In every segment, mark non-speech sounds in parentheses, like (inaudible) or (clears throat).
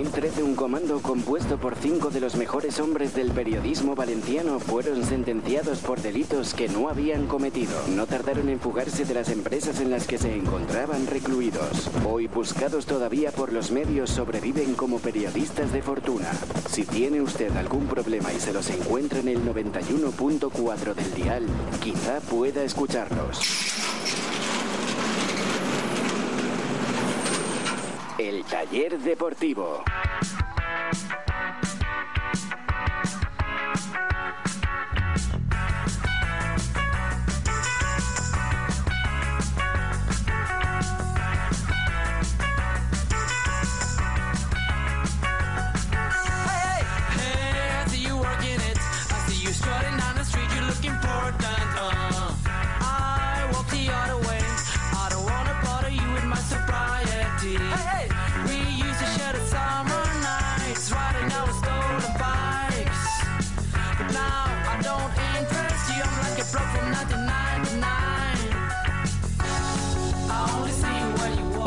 2013, un comando compuesto por cinco de los mejores hombres del periodismo valenciano fueron sentenciados por delitos que no habían cometido. No tardaron en fugarse de las empresas en las que se encontraban recluidos. Hoy, buscados todavía por los medios, sobreviven como periodistas de fortuna. Si tiene usted algún problema y se los encuentra en el 91.4 del dial, quizá pueda escucharlos. El taller deportivo.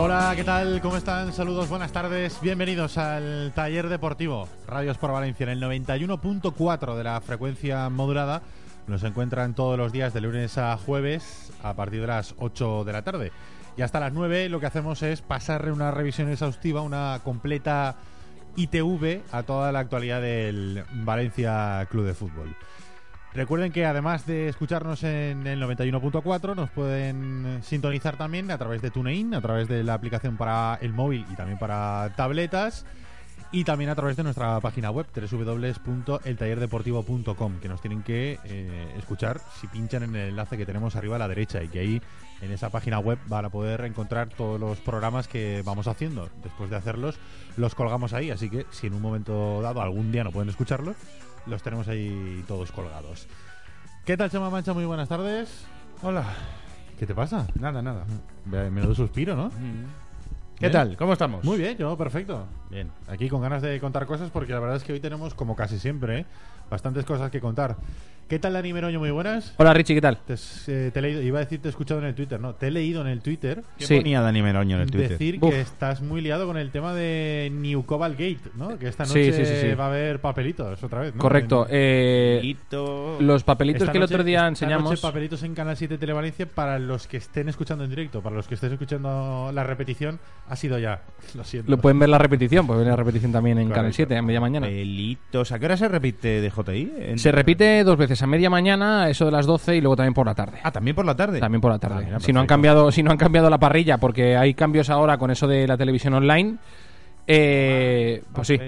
Hola, ¿qué tal? ¿Cómo están? Saludos, buenas tardes. Bienvenidos al Taller Deportivo Radios por Valencia en el 91.4 de la frecuencia modulada. Nos encuentran todos los días de lunes a jueves a partir de las 8 de la tarde. Y hasta las 9 lo que hacemos es pasarle una revisión exhaustiva, una completa ITV a toda la actualidad del Valencia Club de Fútbol. Recuerden que además de escucharnos en el 91.4, nos pueden sintonizar también a través de TuneIn, a través de la aplicación para el móvil y también para tabletas, y también a través de nuestra página web, www.eltallerdeportivo.com, que nos tienen que eh, escuchar si pinchan en el enlace que tenemos arriba a la derecha y que ahí en esa página web van a poder encontrar todos los programas que vamos haciendo. Después de hacerlos, los colgamos ahí, así que si en un momento dado algún día no pueden escucharlos, los tenemos ahí todos colgados. ¿Qué tal, Chema Mancha? Muy buenas tardes. Hola. ¿Qué te pasa? Nada, nada. Me Menudo suspiro, ¿no? ¿Qué Bien. tal? ¿Cómo estamos? Muy bien, yo perfecto. Bien. Aquí con ganas de contar cosas porque la verdad es que hoy tenemos, como casi siempre, ¿eh? bastantes cosas que contar. ¿Qué tal, Dani Meroño? Muy buenas. Hola Richie, ¿qué tal? Te, eh, te he leído, iba a decir te he escuchado en el Twitter, no, te he leído en el Twitter ¿Qué Sí. ponía Dani Meroño en el Twitter? decir que estás muy liado con el tema de New Cobalt Gate, ¿no? Que esta noche sí, sí, sí. va a haber papelitos otra vez, ¿no? Correcto. En- eh, los papelitos esta que el noche- otro día esta enseñamos. noche papelitos en Canal 7 Televalencia para los que estén escuchando en directo, para los que estén escuchando la repetición, ha sido ya. (laughs) Lo siento. Lo pueden ver la repetición, pues ver la repetición también en Correcto. Canal 7 a media mañana. Pelitos. ¿A qué hora se repite de JI? Se repite dos veces, a media mañana, eso de las 12 y luego también por la tarde. Ah, también por la tarde. También por la Ah, tarde. mira, si no han cambiado, si no han cambiado la parrilla, porque hay cambios ahora con eso de la televisión online. Eh, pues sí.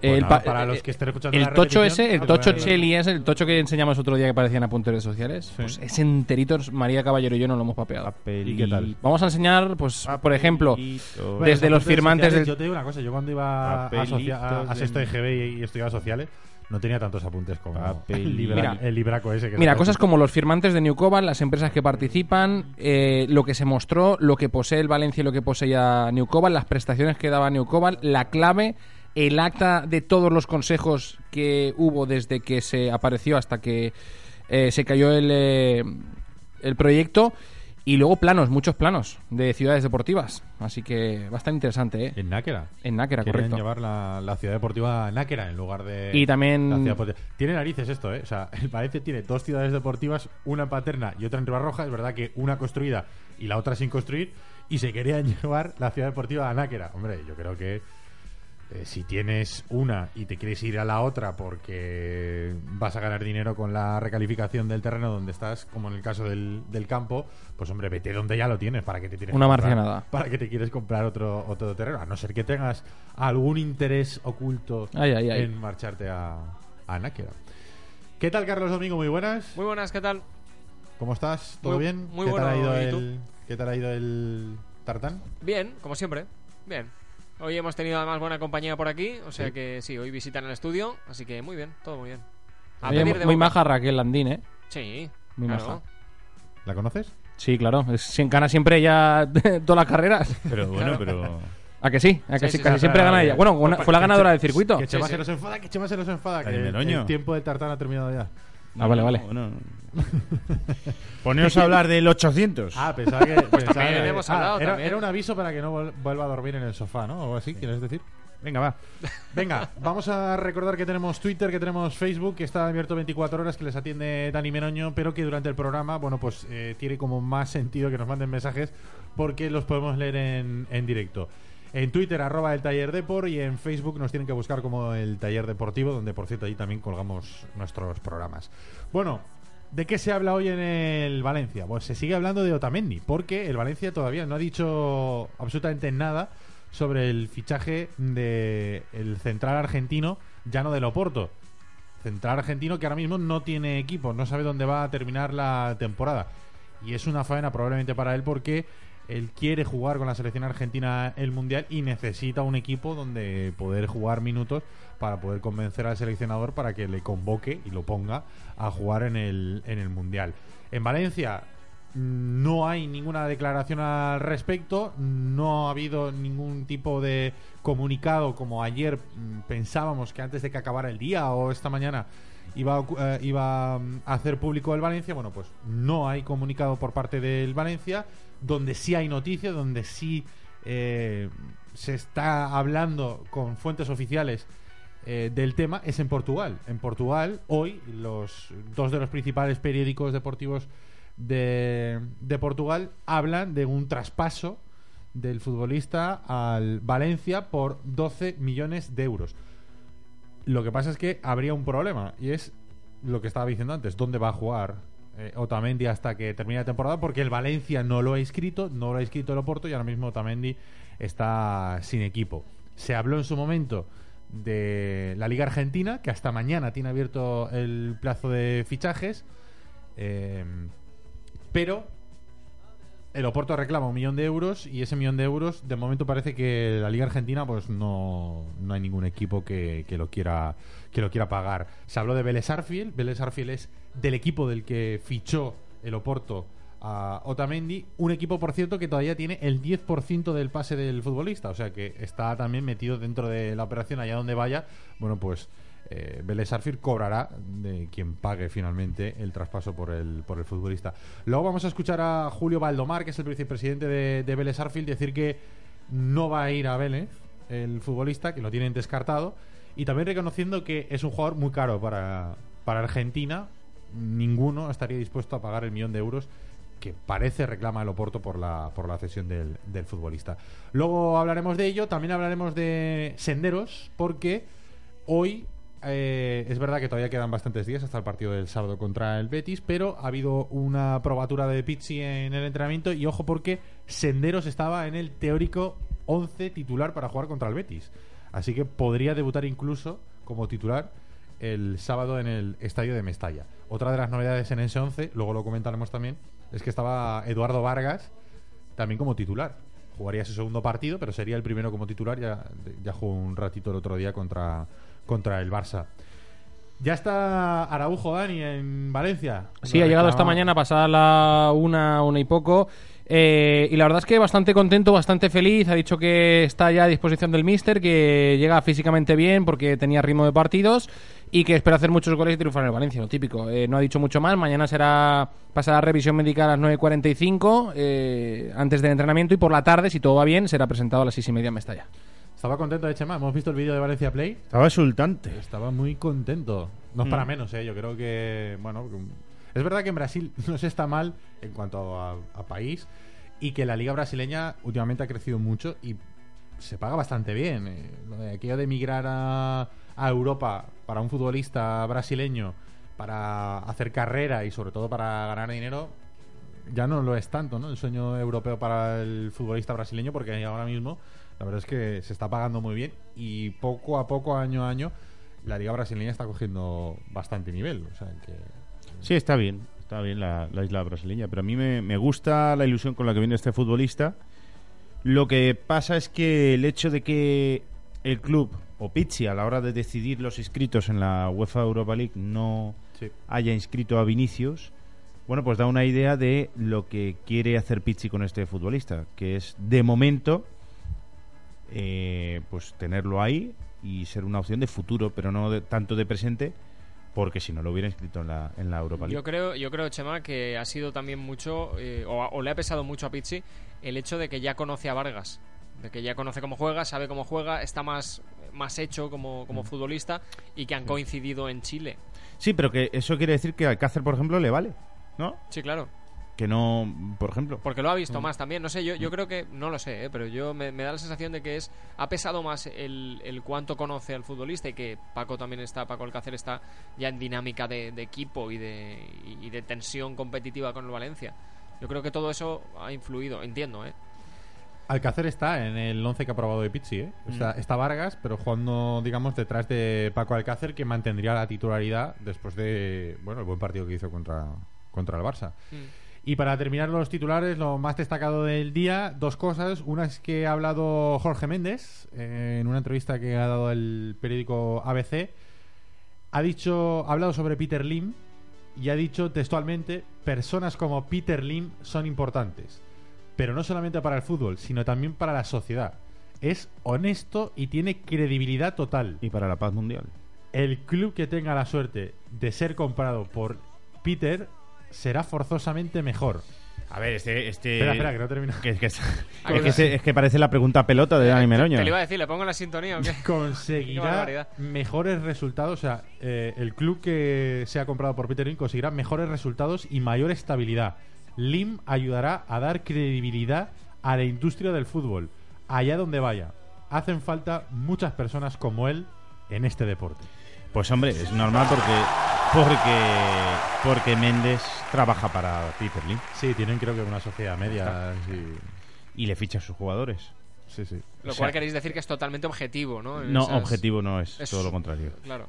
El pa- para eh, los que estén escuchando el la tocho ese, el tocho Cheli es el tocho que enseñamos otro día que parecía en apuntes sociales. Pues ese enterito, María Caballero y yo no lo hemos papeado. Papelito. ¿Y qué tal? Vamos a enseñar, pues, por ejemplo, Papelito. Desde los firmantes sociales, del- Yo te digo una cosa, yo cuando iba a, a, sexto de de- GB y estudiaba sociales, no tenía tantos apuntes como el, libra- Mira. el libraco ese. Que Mira, cosas como los firmantes de New Cobalt, las empresas que participan, eh, lo que se mostró, lo que posee el Valencia y lo que poseía New Cobalt, las prestaciones que daba New Cobalt, la clave, el acta de todos los consejos que hubo desde que se apareció hasta que eh, se cayó el, eh, el proyecto y luego planos, muchos planos de ciudades deportivas. Así que va a estar interesante, ¿eh? En Náquera. En Náquera, Quieren correcto. llevar la, la ciudad deportiva a Náquera en lugar de. Y también- la ciudad deportiva. Tiene narices esto, ¿eh? O sea, (laughs) el Valencia tiene dos ciudades deportivas, una en Paterna y otra en Ribarroja. Es verdad que una construida y la otra sin construir. Y se querían (laughs) llevar la ciudad deportiva a Náquera. Hombre, yo creo que. Eh, si tienes una y te quieres ir a la otra porque vas a ganar dinero con la recalificación del terreno donde estás, como en el caso del, del campo, pues hombre, vete donde ya lo tienes para que te tienes Una que comprar- marcianada. para que te quieres comprar otro, otro terreno, a no ser que tengas algún interés oculto Ay, ay, ay. en marcharte a, a Náquera. ¿Qué tal, Carlos Domingo? Muy buenas. Muy buenas, ¿qué tal? ¿Cómo estás? ¿Todo Muy- bien? muy ¿Qué, bueno, tal ha ido el, ¿Qué tal ha ido el tartán? Bien, como siempre. Bien. Hoy hemos tenido además buena compañía por aquí, o sea que sí, hoy visitan el estudio, así que muy bien, todo muy bien. A Oye, pedir de muy boca. maja Raquel Landín, ¿eh? Sí, Muy claro. maja. ¿La conoces? Sí, claro. Se encana siempre ella (laughs) todas las carreras. Pero bueno, pero. ¿A que sí? ¿A que Sí, sí? sí, casi siempre gana ella. Bueno, una- Pues, fue la ganadora del circuito. Que Chema Sí, se nos enfada, que Chema se nos enfada, que el, tiempo del tartán ha terminado ya. Ah, vale, vale. Bueno. (laughs) Poneros a hablar del 800. Ah, pensaba que... (laughs) pensaba también que- hemos ah, hablado, era, también. era un aviso para que no vuel- vuelva a dormir en el sofá, ¿no? O algo así, ¿quieres decir? Venga, va. Venga, vamos a recordar que tenemos Twitter, que tenemos Facebook, que está abierto 24 horas, que les atiende Dani Meroño, pero que durante el programa, bueno, pues eh, tiene como más sentido que nos manden mensajes porque los podemos leer en, en directo. En Twitter, arroba el taller Depor, y en Facebook nos tienen que buscar como el taller deportivo, donde por cierto allí también colgamos nuestros programas. Bueno, ¿De qué se habla hoy en el Valencia? Pues se sigue hablando de Otamendi, porque el Valencia todavía no ha dicho absolutamente nada sobre el fichaje de el central argentino Llano del Oporto. Central argentino que ahora mismo no tiene equipo, no sabe dónde va a terminar la temporada. Y es una faena probablemente para él porque él quiere jugar con la selección argentina el Mundial y necesita un equipo donde poder jugar minutos para poder convencer al seleccionador para que le convoque y lo ponga a jugar en el, en el Mundial. En Valencia mm, no hay ninguna declaración al respecto, no ha habido ningún tipo de comunicado como ayer mm, pensábamos que antes de que acabara el día o esta mañana iba eh, iba mm, a hacer público el Valencia. Bueno, pues no hay comunicado por parte del Valencia, donde sí hay noticias, donde sí eh, se está hablando con fuentes oficiales eh, del tema es en Portugal. En Portugal, hoy, los dos de los principales periódicos deportivos de, de Portugal hablan de un traspaso del futbolista al Valencia por 12 millones de euros. Lo que pasa es que habría un problema y es lo que estaba diciendo antes, ¿dónde va a jugar eh, Otamendi hasta que termine la temporada? Porque el Valencia no lo ha inscrito, no lo ha inscrito el Oporto y ahora mismo Otamendi está sin equipo. Se habló en su momento de la Liga Argentina, que hasta mañana tiene abierto el plazo de fichajes, eh, pero el Oporto reclama un millón de euros y ese millón de euros, de momento parece que la Liga Argentina, pues no, no hay ningún equipo que, lo quiera que lo quiera pagar. Se habló de Vélez Arfield. Vélez Arfield es del equipo del que fichó el Oporto a Otamendi. Un equipo, por cierto, que todavía tiene el 10% del pase del futbolista. O sea que está también metido dentro de la operación allá donde vaya. Bueno, pues eh, Vélez Arfield cobrará de quien pague finalmente el traspaso por el, por el futbolista. Luego vamos a escuchar a Julio Valdomar, que es el vicepresidente de, de Vélez Arfield, decir que no va a ir a Vélez el futbolista, que lo tienen descartado, y también reconociendo que es un jugador muy caro para, para Argentina. Ninguno estaría dispuesto a pagar el millón de euros que parece reclama el Oporto por la, por la cesión del, del futbolista. Luego hablaremos de ello, también hablaremos de senderos, porque hoy eh, es verdad que todavía quedan bastantes días hasta el partido del sábado contra el Betis, pero ha habido una probatura de Pizzi en el entrenamiento y ojo porque Senderos estaba en el teórico 11 titular para jugar contra el Betis. Así que podría debutar incluso como titular el sábado en el estadio de Mestalla. Otra de las novedades en ese 11, luego lo comentaremos también, es que estaba Eduardo Vargas también como titular. Jugaría su segundo partido, pero sería el primero como titular. Ya, ya jugó un ratito el otro día contra, contra el Barça. Ya está Araujo Dani en Valencia. Sí, ha llegado esta mañana, pasada la una, una y poco. Eh, y la verdad es que bastante contento, bastante feliz. Ha dicho que está ya a disposición del míster, que llega físicamente bien porque tenía ritmo de partidos y que espera hacer muchos goles y triunfar en el Valencia, lo típico. Eh, no ha dicho mucho más. Mañana será pasará revisión médica a las 9.45 eh, antes del entrenamiento y por la tarde, si todo va bien, será presentado a las seis y media en Mestalla. Estaba contento de Chema. Hemos visto el vídeo de Valencia Play. Estaba exultante. Estaba muy contento. No es Mm. para menos, ¿eh? Yo creo que, bueno, es verdad que en Brasil (laughs) no se está mal en cuanto a, a país y que la liga brasileña últimamente ha crecido mucho y se paga bastante bien. eh. Lo de aquello de emigrar a, a Europa para un futbolista brasileño para hacer carrera y sobre todo para ganar dinero ya no lo es tanto, ¿no? El sueño europeo para el futbolista brasileño porque ahora mismo la verdad es que se está pagando muy bien y poco a poco, año a año, la liga brasileña está cogiendo bastante nivel. Sí, está bien. Está bien la, la isla brasileña. Pero a mí me, me gusta la ilusión con la que viene este futbolista. Lo que pasa es que el hecho de que el club o Pizzi a la hora de decidir los inscritos en la UEFA Europa League no Sí. haya inscrito a Vinicius, bueno, pues da una idea de lo que quiere hacer Pizzi con este futbolista, que es de momento eh, pues tenerlo ahí y ser una opción de futuro, pero no de- tanto de presente, porque si no lo hubiera inscrito en la, en la Europa League. Yo creo, yo creo, Chema, que ha sido también mucho, eh, o, o le ha pesado mucho a Pizzi, el hecho de que ya conoce a Vargas. De que ya conoce cómo juega, sabe cómo juega, está más, más hecho como, Mm. como futbolista y que han coincidido en Chile. Sí, pero que eso quiere decir que Alcácer, por ejemplo, le vale, ¿no? Sí, claro. Que no, por ejemplo. Porque lo ha visto Mm. más también. No sé, yo, yo creo que, no lo sé, ¿eh? pero yo me, me da la sensación de que es ha pesado más el, el cuánto conoce al futbolista y que Paco también está, Paco Alcácer está ya en dinámica de, de equipo y de, y de tensión competitiva con el Valencia. Yo creo que todo eso ha influido, entiendo, ¿eh? Alcácer está en el 11 que ha probado de Pizzi, ¿eh? Está, está Vargas, pero jugando, digamos, detrás de Paco Alcácer, que mantendría la titularidad después de, bueno, el buen partido que hizo contra, contra el Barça. Y para terminar los titulares, lo más destacado del día, dos cosas. Una es que ha hablado Jorge Méndez eh, en una entrevista que ha dado el periódico ABC. Ha dicho, ha hablado sobre Peter Lim y ha dicho textualmente, personas como Peter Lim son importantes, pero no solamente para el fútbol, sino también para la sociedad. Es honesto y tiene credibilidad total. Y para la paz mundial. El club que tenga la suerte de ser comprado por Peter será forzosamente mejor. A ver, este... este... Espera, espera, que no. Que, que- es, que (laughs) se- es que parece la pregunta pelota de Dani Meroño. Te lo iba a decir, ¿le pongo la sintonía o qué? (laughs) Qué conseguirá mejores resultados. O sea, eh, el club que sea comprado por Peter Lim conseguirá mejores resultados y mayor estabilidad. Lim ayudará a dar credibilidad a la industria del fútbol, allá donde vaya. Hacen falta muchas personas como él en este deporte. Pues hombre, es normal porque porque porque Méndez trabaja para Peter Lim Sí, tienen creo que una sociedad media. Sí, y le ficha a sus jugadores. sí. sí. Lo O cual sea- queréis decir que es totalmente objetivo, ¿no? En No, esas- objetivo no es, es- todo lo contrario. Claro.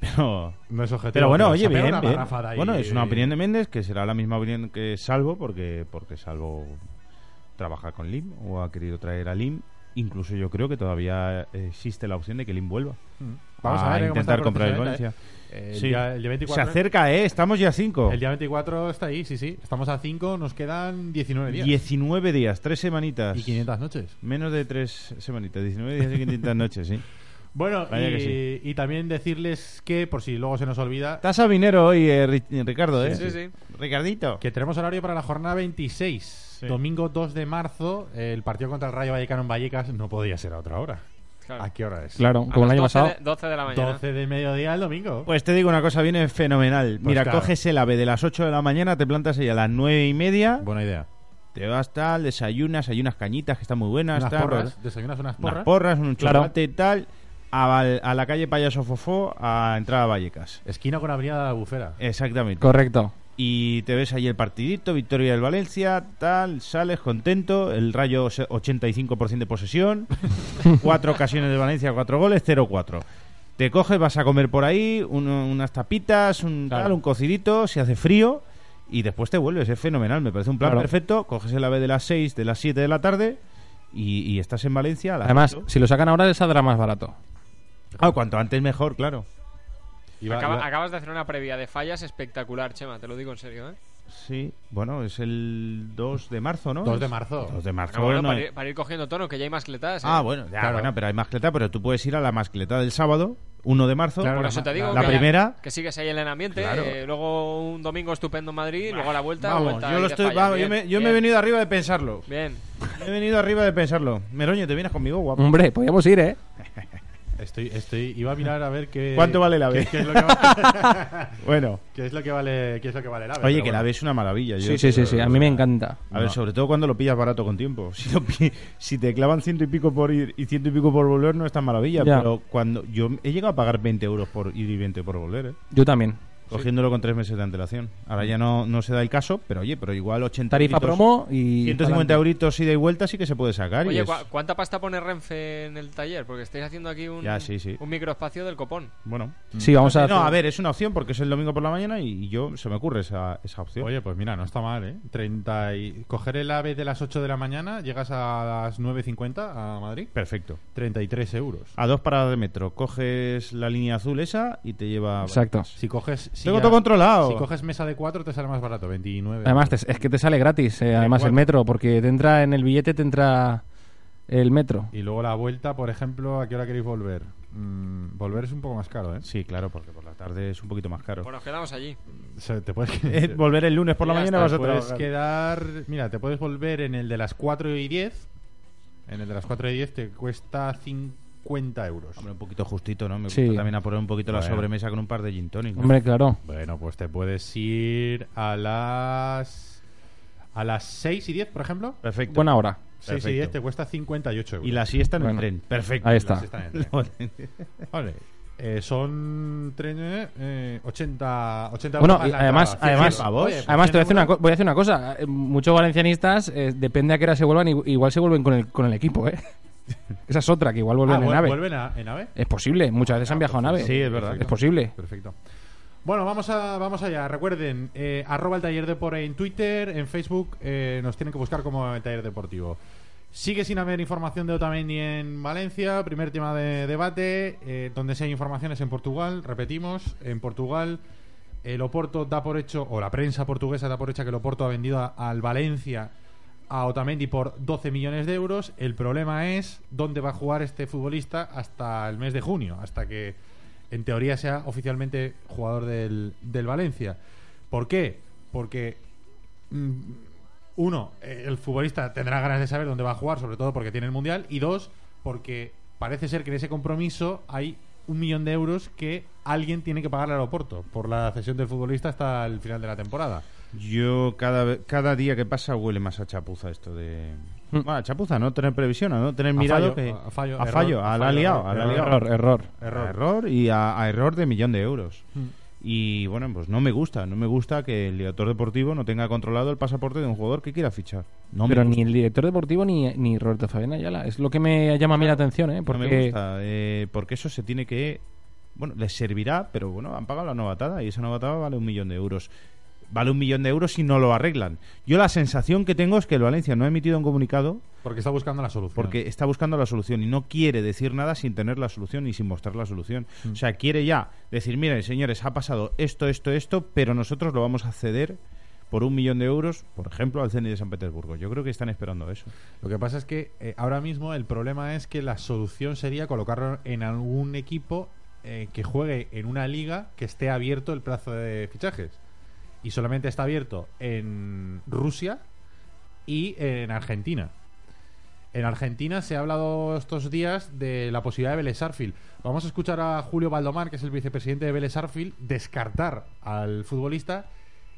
Pero, No es objetivo. pero bueno, se oye, bien, bien. ahí. Bueno, es una opinión de Méndez que será la misma opinión que Salvo porque porque Salvo trabaja con Lim o ha querido traer a Lim. Incluso yo creo que todavía existe la opción de que Lim vuelva. Vamos a, ver cómo está intentar comprar el Valencia. ¿eh? Sí. día, el día 24, Se acerca, ¿eh? Estamos ya a 5. El día 24 está ahí, sí, sí. Estamos a 5, nos quedan 19 días. 19 días, 3 semanitas. Y 500 noches. Menos de 3 semanitas, 19 días y 500 noches, sí. (laughs) Bueno, y, sí. también decirles que, por si luego se nos olvida, Estás a vinero hoy, eh, Ri- Ricardo, ¿eh? Sí, sí. Ricardito. que tenemos horario para la jornada 26. Sí. Domingo 2 de marzo, el partido contra el Rayo Vallecano en Vallecas no podía ser a otra hora. Claro. ¿A qué hora es? Claro, como el año 12 pasado. de, 12 de la mañana. 12 de mediodía el domingo. Pues te digo una cosa, viene fenomenal. Pues Mira, claro. coges el ave de las 8 de la mañana, te plantas ahí a las 9 y media, Buena idea. te vas tal, desayunas, hay unas cañitas que están muy buenas, Unas tal, porras. Desayunas unas unas porras. porras, un Claro. chocolate y tal, a, a la calle Payaso Fofó a entrar a Vallecas. Esquina con Avenida de la Bufera. Exactamente. Correcto. y te ves ahí el partidito, victoria del Valencia, tal, sales contento, el Rayo se- 85% de posesión, (laughs) cuatro ocasiones de Valencia, cuatro goles, 0-4. Te coges, vas a comer por ahí, uno- unas tapitas, un Claro. tal, un cocidito, se hace frío y después te vuelves, es fenomenal, me parece un plan Claro. perfecto, coges el ave de las 6, de las 7 de la tarde y, y estás en Valencia a las Además, 8. si lo sacan ahora les saldrá más barato. Ah, cuanto antes mejor, claro. Iba- Acaba- iba- Acabas de hacer una previa de fallas espectacular, Chema, te lo digo en serio, ¿eh? Sí, bueno, es el 2 de marzo, ¿no? 2 de marzo. 2 de marzo. No, bueno, no para, ir, para ir cogiendo tono, que ya hay mascletas. ¿eh? Ah, bueno, ya, Claro. bueno, pero hay mascleta, pero tú puedes ir a la mascleta del sábado, 1 de marzo. Claro, Por la eso te digo la- primera. que sigues ahí en el ambiente, Claro. eh, luego un domingo estupendo en Madrid, luego a la vuelta, Vamos, vuelta yo ahí lo de estoy, fallas. vamos, yo, Bien, me, yo me he bien, venido arriba de pensarlo. Bien. Me he venido arriba de pensarlo. Meroño, ¿te vienes conmigo, guapo? Hombre, podríamos ir, ¿eh? (laughs) Estoy, estoy, iba a mirar a ver qué. ¿Cuánto vale la qué- ave? qué es lo que va- (laughs) (laughs) Bueno, qué es lo que vale, qué es lo que vale el ave. oye, que la bueno. ave es una maravilla. yo Sí, sí, sí, sí. A mí me encanta. A ver, No. sobre todo cuando lo pillas barato con tiempo. (laughs) Si, lo pi- si te clavan ciento y pico por ir y ciento y pico por volver, no es tan maravilla. Ya. Pero cuando yo he llegado a pagar 20 euros por ir y 20 por volver, ¿eh? Yo también. Cogiéndolo con tres meses de antelación. Ahora ya no, no se da el caso, pero oye, pero igual 80 Tarifa euritos, promo y 150 adelante. euritos ida y vuelta sí que se puede sacar. y Oye, es- ¿cu- ¿cuánta pasta pone Renfe en el taller? Porque estáis haciendo aquí un, Ya, sí, sí. un microespacio del copón. Bueno. Sí, vamos a No, hacer- a ver, es una opción porque es el domingo por la mañana y yo se me ocurre esa, esa opción. Oye, pues mira, no está mal, ¿eh? 30 y... Coger el AVE de las 8 de la mañana, llegas a las 9.50 a Madrid, Perfecto. 33 euros. A dos paradas de metro, coges la línea azul esa y te lleva... Exacto. Si coges... Tengo silla- todo controlado. Si coges mesa de 4 te sale más barato, 29. Además, te- es que te sale gratis, eh, además el metro, porque te entra en el billete, te entra el metro. Y luego la vuelta, por ejemplo, ¿a qué hora queréis volver? Mm, volver es un poco más caro, ¿eh? Sí, claro, porque por la tarde es un poquito más caro. Pues nos quedamos allí. O sea, te puedes, (laughs) Eh, (laughs) volver el lunes por la mañana vas a puedes trabajar. quedar... Mira, te puedes volver en el de las 4 y 10. En el de las 4 y 10 te cuesta 50 euros. Hombre, un poquito justito, ¿no? Me Sí. gusta también a poner un poquito la Bueno. sobremesa con un par de gin tonic, ¿no? Hombre, claro. Bueno, pues te puedes ir a las... A las 6 y 10, por ejemplo. Perfecto. Buena hora. 6 y Perfecto. 10 te cuesta 58 euros. Y la siesta en Bueno. el tren. Perfecto. Ahí Y está. las están en el (laughs) tren. Vale. Eh, son trenes eh, 80, 80 euros Bueno, más y la además, entrada. además, Sí, oye, pues además te voy a, decir una voy a decir una cosa. Eh, Muchos valencianistas, eh, depende a qué hora se vuelvan, igual se vuelven con el, con el equipo, ¿eh? Esa es otra, que igual vuelven Ah, en nave. ¿Vuelven a, en ave? Es posible, muchas veces han viajado en nave. Sí, es verdad. Es posible. Perfecto. Bueno, vamos, a, vamos allá. Recuerden, eh, arroba el taller de por en Twitter, en Facebook, eh, nos tienen que buscar como el taller deportivo. Sigue sin haber información de Otamendi en Valencia, primer tema de debate, eh, donde sí hay informaciones en Portugal, repetimos, en Portugal el Oporto da por hecho, o la prensa portuguesa da por hecha que el Oporto ha vendido a- al Valencia a Otamendi por 12 millones de euros. El problema es dónde va a jugar este futbolista hasta el mes de junio, hasta que en teoría sea oficialmente jugador del, del Valencia. ¿Por qué? Porque mm, uno, eh, el futbolista tendrá ganas de saber dónde va a jugar, sobre todo porque tiene el Mundial, y dos, porque parece ser que en ese compromiso hay un millón de euros que alguien tiene que pagar al aeropuerto por la cesión del futbolista hasta el final de la temporada. Yo cada, cada día que pasa huele más a chapuza esto de... Mm. Bueno, a chapuza, no tener previsión, a no tener A mirado fallo, que... a fallo, a fallo, a la liado, error, a la error. liado. Error, error. Error. A error y a, a error de millón de euros. Mm. Y bueno, pues no me gusta, no me gusta que el director deportivo no tenga controlado el pasaporte de un jugador que quiera fichar. No Pero ni el director deportivo ni, ni Roberto Fabián Ayala. Es lo que me llama a mí la atención, ¿eh? No Porque me gusta, eh, porque eso se tiene que... Bueno, les servirá, pero bueno, han pagado la novatada y esa novatada vale un millón de euros. Vale un millón de euros si no lo arreglan. Yo la sensación que tengo es que el Valencia no ha emitido un comunicado Porque está buscando la solución. porque está buscando la solución y no quiere decir nada sin tener la solución y sin mostrar la solución. Mm. O sea, quiere ya decir, miren, señores, ha pasado esto, esto, esto, pero nosotros lo vamos a ceder por un millón de euros, por ejemplo, al CNI de San Petersburgo. Yo creo que están esperando eso. Lo que pasa es que eh, ahora mismo el problema es que la solución sería colocarlo en algún equipo eh, que juegue en una liga que esté abierto el plazo de fichajes. Y solamente está abierto en Rusia y en Argentina. En Argentina se ha hablado estos días de la posibilidad de Vélez Arfield. Vamos a escuchar a Julio Baldomar, que es el vicepresidente de Vélez Arfield, descartar al futbolista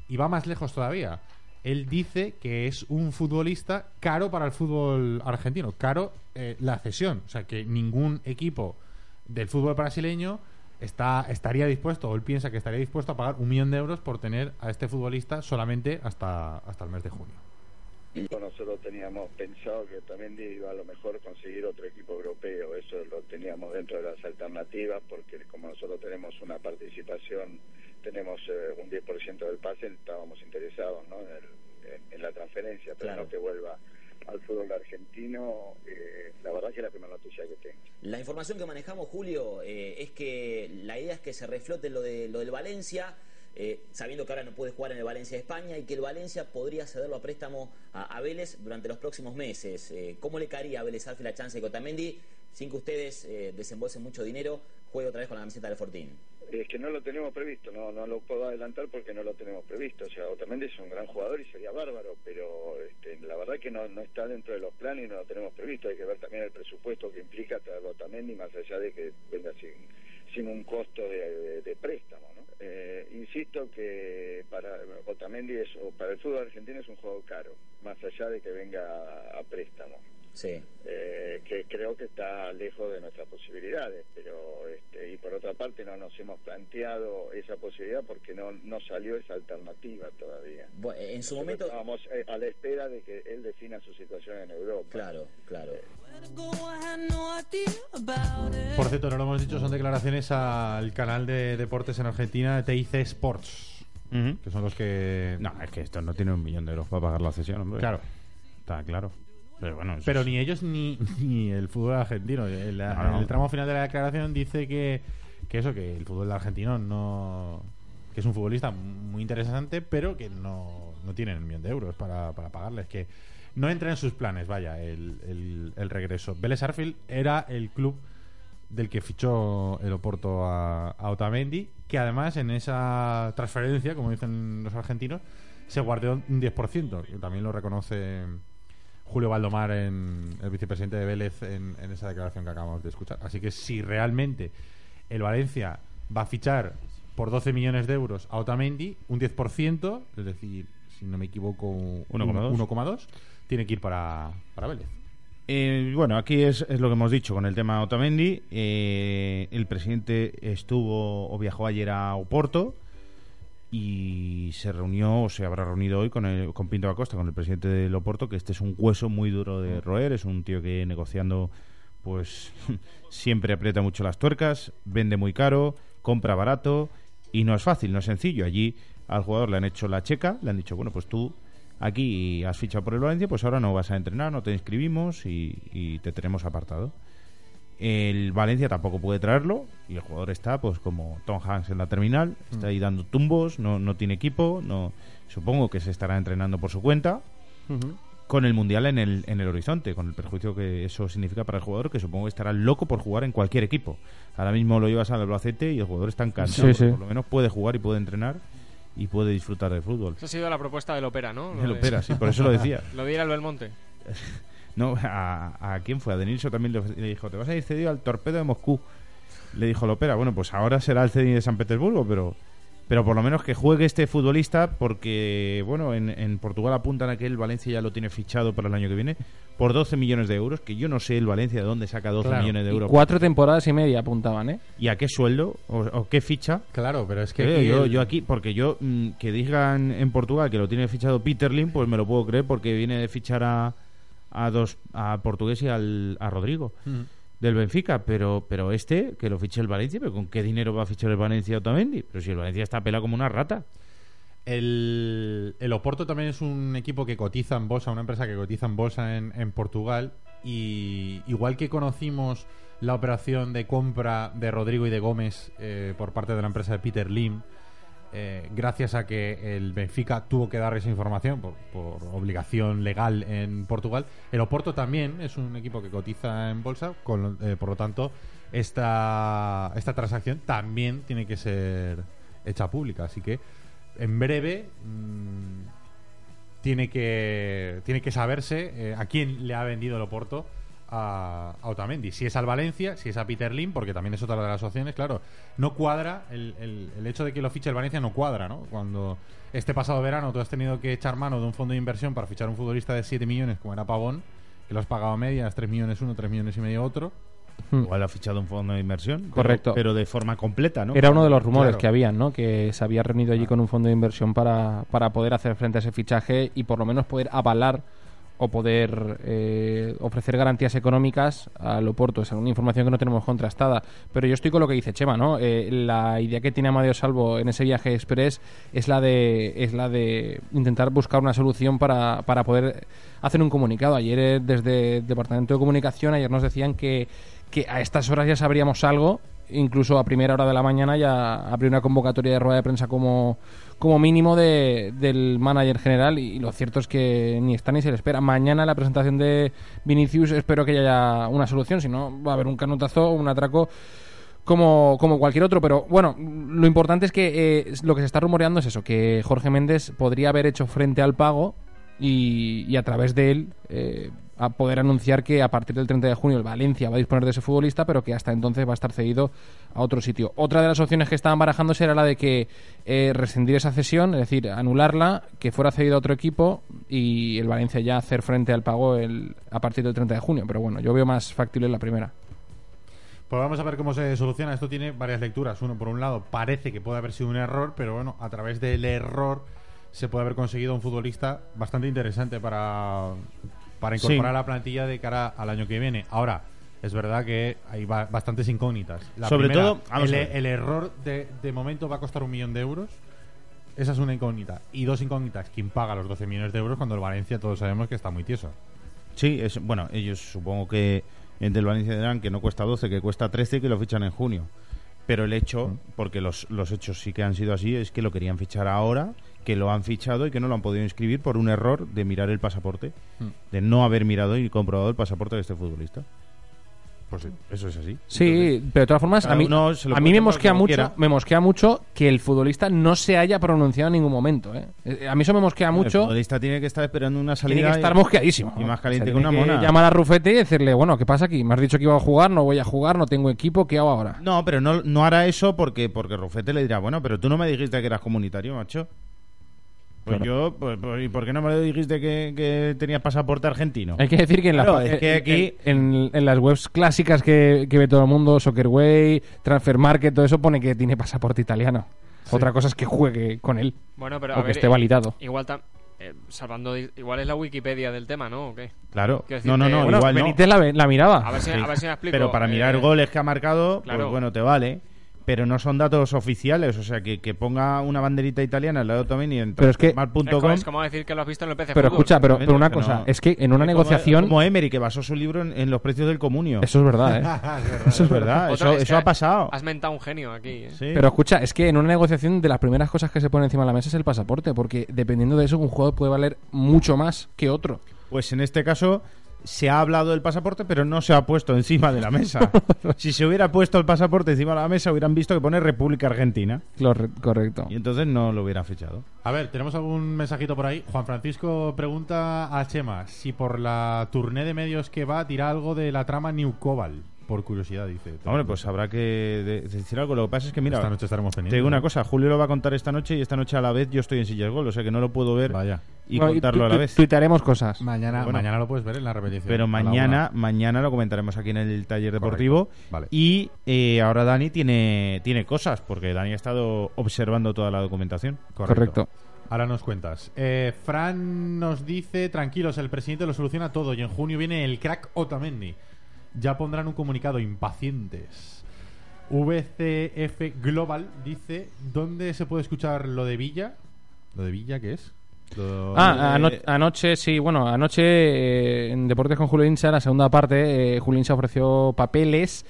y va más lejos todavía. Él dice que es un futbolista caro para el fútbol argentino, caro eh, la cesión, o sea que ningún equipo del fútbol brasileño está estaría dispuesto o él piensa que estaría dispuesto a pagar un millón de euros por tener a este futbolista solamente hasta hasta el mes de junio. Nosotros teníamos pensado que también iba a lo mejor conseguir otro equipo europeo, eso lo teníamos dentro de las alternativas, porque como nosotros tenemos una participación, tenemos eh, un 10% del pase, estábamos interesados ¿no? en, el- en- en la transferencia, pero Claro. no que vuelva al fútbol argentino, eh, la verdad que es la primera noticia que tengo. La información que manejamos, Julio, eh, es que la idea es que se reflote lo, de, lo del Valencia, eh, sabiendo que ahora no puede jugar en el Valencia de España y que el Valencia podría cederlo a préstamo a, a Vélez durante los próximos meses. ¿Cómo le caería a Vélez Arfield la chance de que Otamendi, sin que ustedes desembolsen mucho dinero, juegue otra vez con la camiseta del Fortín? Es que no lo tenemos previsto, no no lo puedo adelantar porque no lo tenemos previsto. O sea, Otamendi es un gran jugador y sería bárbaro, pero este, la verdad que no, no está dentro de los planes y no lo tenemos previsto. Hay que ver también el presupuesto que implica traer a Otamendi, más allá de que venga sin, sin un costo de, de- de préstamo. ¿no? Eh, insisto que para Otamendi es, o para el fútbol argentino es un juego caro, más allá de que venga a, a préstamo. Sí. eh, que creo que está lejos de nuestras posibilidades, pero este, y por otra parte no nos hemos planteado esa posibilidad porque no no salió esa alternativa en su momento, estábamos eh, a la espera de que él defina su situación en Europa. claro, claro. Por cierto, no lo hemos dicho, son declaraciones al canal de deportes en Argentina, TIC Sports, Ujú. que son los que... No, es que esto no tiene un millón de euros para pagar la cesión, hombre. Claro. Está claro. Pero bueno, Pero es- ni ellos ni, (laughs) ni el fútbol argentino. El, No, no. el tramo final de la declaración dice que, que eso, que el fútbol argentino no. que es un futbolista muy interesante, pero que no, no tienen un millón de euros para, para pagarles. Que no entra en sus planes, vaya, el, el, el regreso. Vélez Arfield era el club del que fichó el Oporto a, a Otamendi, que además en esa transferencia, como dicen los argentinos, se guardó un 10%, que también lo reconoce Julio Valdomar, en, el vicepresidente de Vélez, en, en esa declaración que acabamos de escuchar. Así que si realmente el Valencia va a fichar por 12 millones de euros a Otamendi, un 10%, es decir, si no me equivoco, un 1,2. 1,2, tiene que ir para, para Vélez. Eh, bueno, aquí es, es lo que hemos dicho con el tema Otamendi. Eh, el presidente estuvo o viajó ayer a Oporto y se reunió o se habrá reunido hoy con, el, con Pinto Acosta, con el presidente del Oporto, que este es un hueso muy duro de roer, es un tío que negociando pues (laughs) siempre aprieta mucho las tuercas, vende muy caro, compra barato y no es fácil, no es sencillo. Allí al jugador le han hecho la checa, le han dicho, bueno, pues tú aquí has fichado por el Valencia, pues ahora no vas a entrenar, no te inscribimos y, y te tenemos apartado. El Valencia tampoco puede traerlo y el jugador está pues como Tom Hanks en la terminal, está ahí dando tumbos, no, no tiene equipo, no supongo que se estará entrenando por su cuenta con el Mundial en el, en el horizonte, con el perjuicio que eso significa para el jugador, que supongo que estará loco por jugar en cualquier equipo. Ahora mismo lo llevas al Albacete y el jugador está encantado, Sí, por lo menos puede jugar y puede entrenar y puede disfrutar del fútbol. Esa ha sido la propuesta del Opera, ¿no? El Opera, sí, por eso lo decía. (laughs) Lo de ir al Belmonte. (laughs) No, a, a quién fue? A Denilson también le, dijo, te vas a ir cedido al torpedo de Moscú. Le dijo Lopera, bueno, pues ahora será el cedido de San Petersburgo, pero pero por lo menos que juegue este futbolista porque, bueno, en, en Portugal apuntan a que el Valencia ya lo tiene fichado para el año que viene por 12 millones de euros, que yo no sé el Valencia de dónde saca 12 Claro. millones de Y euros. cuatro temporadas y media apuntaban, ¿eh? ¿Y a qué sueldo? ¿O, o qué ficha? Claro, pero es que. Eh, aquí yo, el- yo aquí, porque yo, mm, que digan en Portugal que lo tiene fichado Peter Lim, pues me lo puedo creer porque viene de fichar a, a dos, a Portugués y al, a Rodrigo. Del Benfica, pero pero este, que lo fiche el Valencia, pero ¿con qué dinero va a fichar el Valencia Otamendi? Pero si el Valencia está pelado como una rata. El, el Oporto también es un equipo que cotiza en bolsa, una empresa que cotiza en bolsa en, en Portugal. Y igual que conocimos la operación de compra de Rodrigo y de Gómez eh, por parte de la empresa de Peter Lim, eh, gracias a que el Benfica tuvo que dar esa información por, por obligación legal en Portugal, el Oporto también es un equipo que cotiza en bolsa, con eh, por lo tanto, esta, esta transacción también tiene que ser hecha pública. Así que en breve mm, tiene que tiene que saberse eh, a quién le ha vendido el Oporto a, a Otamendi. Si es al Valencia, si es a Peter Lim, porque también es otra de las opciones, claro. No cuadra, el, el- el hecho de que lo fiche el Valencia no cuadra, ¿no? Cuando este pasado verano tú has tenido que echar mano de un fondo de inversión para fichar un futbolista de 7 millones, como era Pavón, que lo has pagado a medias, 3 millones uno, 3 millones y medio otro. Igual ha fichado un fondo de inversión. pero- Correcto. Pero, de forma completa, ¿no? Era uno de los rumores Claro. que habían, ¿no? Que se había reunido allí con un fondo de inversión para, para poder hacer frente a ese fichaje y por lo menos poder avalar o poder eh, ofrecer garantías económicas al Oporto. Es una información que no tenemos contrastada. Pero yo estoy con lo que dice Chema, ¿no? Eh, la idea que tiene Amadeo Salvo en ese viaje express es la de, es la de intentar buscar una solución para, para poder hacer un comunicado. Ayer eh, desde el Departamento de Comunicación, ayer nos decían que, que a estas horas ya sabríamos algo incluso a primera hora de la mañana ya abrió una convocatoria de rueda de prensa como, como mínimo de, del manager general y, lo cierto es que ni está ni se le espera. Mañana la presentación de Vinicius espero que haya una solución, si no va a haber un canutazo, un atraco como, como cualquier otro, pero bueno, lo importante es que eh, lo que se está rumoreando es eso, que Jorge Méndez podría haber hecho frente al pago y, y a través de él eh, a poder anunciar que a partir del 30 de junio el Valencia va a disponer de ese futbolista, pero que hasta entonces va a estar cedido a otro sitio. Otra de las opciones que estaban barajándose era la de que eh, rescindir esa cesión, es decir, anularla, que fuera cedido a otro equipo y el Valencia ya hacer frente al pago el, a partir del 30 de junio. Pero bueno, yo veo más factible la primera. Pues vamos a ver cómo se soluciona. Esto tiene varias lecturas. Uno, por un lado, parece que puede haber sido un error, pero bueno, a través del error se puede haber conseguido un futbolista bastante interesante para, para incorporar Sí. a la plantilla de cara al año que viene. Ahora, es verdad que hay ba- bastantes incógnitas. La Sobre primera, todo, vamos el, el error de, de momento va a costar un millón de euros. Esa es una incógnita. Y dos incógnitas. ¿Quién paga los 12 millones de euros cuando el Valencia todos sabemos que está muy tieso? Sí, es, bueno, ellos supongo que en del Valencia dirán que no cuesta 12, que cuesta 13 y que lo fichan en junio. Pero el hecho, porque los, los hechos sí que han sido así, es que lo querían fichar ahora, que lo han fichado y que no lo han podido inscribir por un error de mirar el pasaporte, de no haber mirado y comprobado el pasaporte de este futbolista. Pues sí. Eso es así. Sí, pero de todas formas, a mí, a mí me mosquea mucho, quiera. me mosquea mucho que el futbolista no se haya pronunciado en ningún momento. ¿eh? Eh, A mí eso me mosquea El mucho. futbolista tiene que estar esperando una salida. Tiene que estar mosqueadísimo. Y más O caliente sea, que una mona. Llamar a Rufete y decirle, bueno, ¿qué pasa aquí? Me has dicho que iba a jugar, no voy a jugar, no tengo equipo, ¿qué hago ahora? No, pero no, no hará eso porque, porque Rufete le dirá, bueno, pero tú no me dijiste que eras comunitario, macho. Pues Claro. yo, pues, pues, ¿y por qué no me lo dijiste que, que tenías pasaporte argentino? Hay que decir que en, la Claro, es que en- aquí- en, en- en las webs clásicas que, que ve todo el mundo, Soccerway, Transfer Market, todo eso pone que tiene pasaporte italiano. Otra cosa es que juegue con él Bueno, pero o a que ver, esté eh, validado. Igual, tam- eh, salvando, igual es la Wikipedia del tema, ¿no? ¿O qué? Claro. No, no, no, Bueno, igual no. Benítez la, miraba. A ver si, Sí. a ver si me explico. Pero para mirar eh, goles que ha marcado, claro. pues bueno, te vale. Pero no son datos oficiales, o sea, que, que ponga una banderita italiana al lado también y en Pero es que- Es como, transfermarkt.com, es como decir que lo has visto en el PC Pero Fútbol. escucha, pero, pero una no- cosa, es que en una negociación... Como Emery, que basó su libro en, en los precios del comunio. Eso es verdad, ¿eh? (laughs) Eso es verdad, Otra eso, ha pasado. Has mentado un genio aquí. ¿eh? Sí. Pero escucha, es que en una negociación de las primeras cosas que se ponen encima de la mesa es el pasaporte, porque dependiendo de eso un jugador puede valer mucho más que otro. Pues en este caso se ha hablado del pasaporte, pero no se ha puesto encima de la mesa. (laughs) si se hubiera puesto el pasaporte encima de la mesa, hubieran visto que pone República Argentina. Corre- Correcto. Y entonces no lo hubieran fichado. A ver, tenemos algún mensajito por ahí. Juan Francisco pregunta a Chema si por la tournée de medios que va tira algo de la trama New Cobal. Por curiosidad, dice. Hombre, pues habrá que de- decir algo. Lo que pasa es que, mira, Esta noche estaremos te pendientes. digo una cosa. Julio lo va a contar esta noche y esta noche a la vez yo estoy en Sillas Gol. O sea que no lo puedo ver Vaya. y No, contarlo tu- a la tu- vez. Tuitearemos cosas. Mañana, Bueno. mañana lo puedes ver en la repetición. Pero a la mañana, una. mañana lo comentaremos aquí en el taller deportivo. Vale. Y eh, ahora Dani tiene, tiene cosas, porque Dani ha estado observando toda la documentación. Correcto. Ahora nos cuentas. Eh, Fran nos dice, tranquilos, el presidente lo soluciona todo y en junio viene el crack Otamendi. Ya pondrán un comunicado, impacientes. VCF Global dice, ¿dónde se puede escuchar lo de Villa? ¿Lo de Villa qué es? Lo- Ah, ano- anoche, sí, bueno, anoche eh, en Deportes con Julio Insa, la segunda parte, eh, Julio Insa ofreció papeles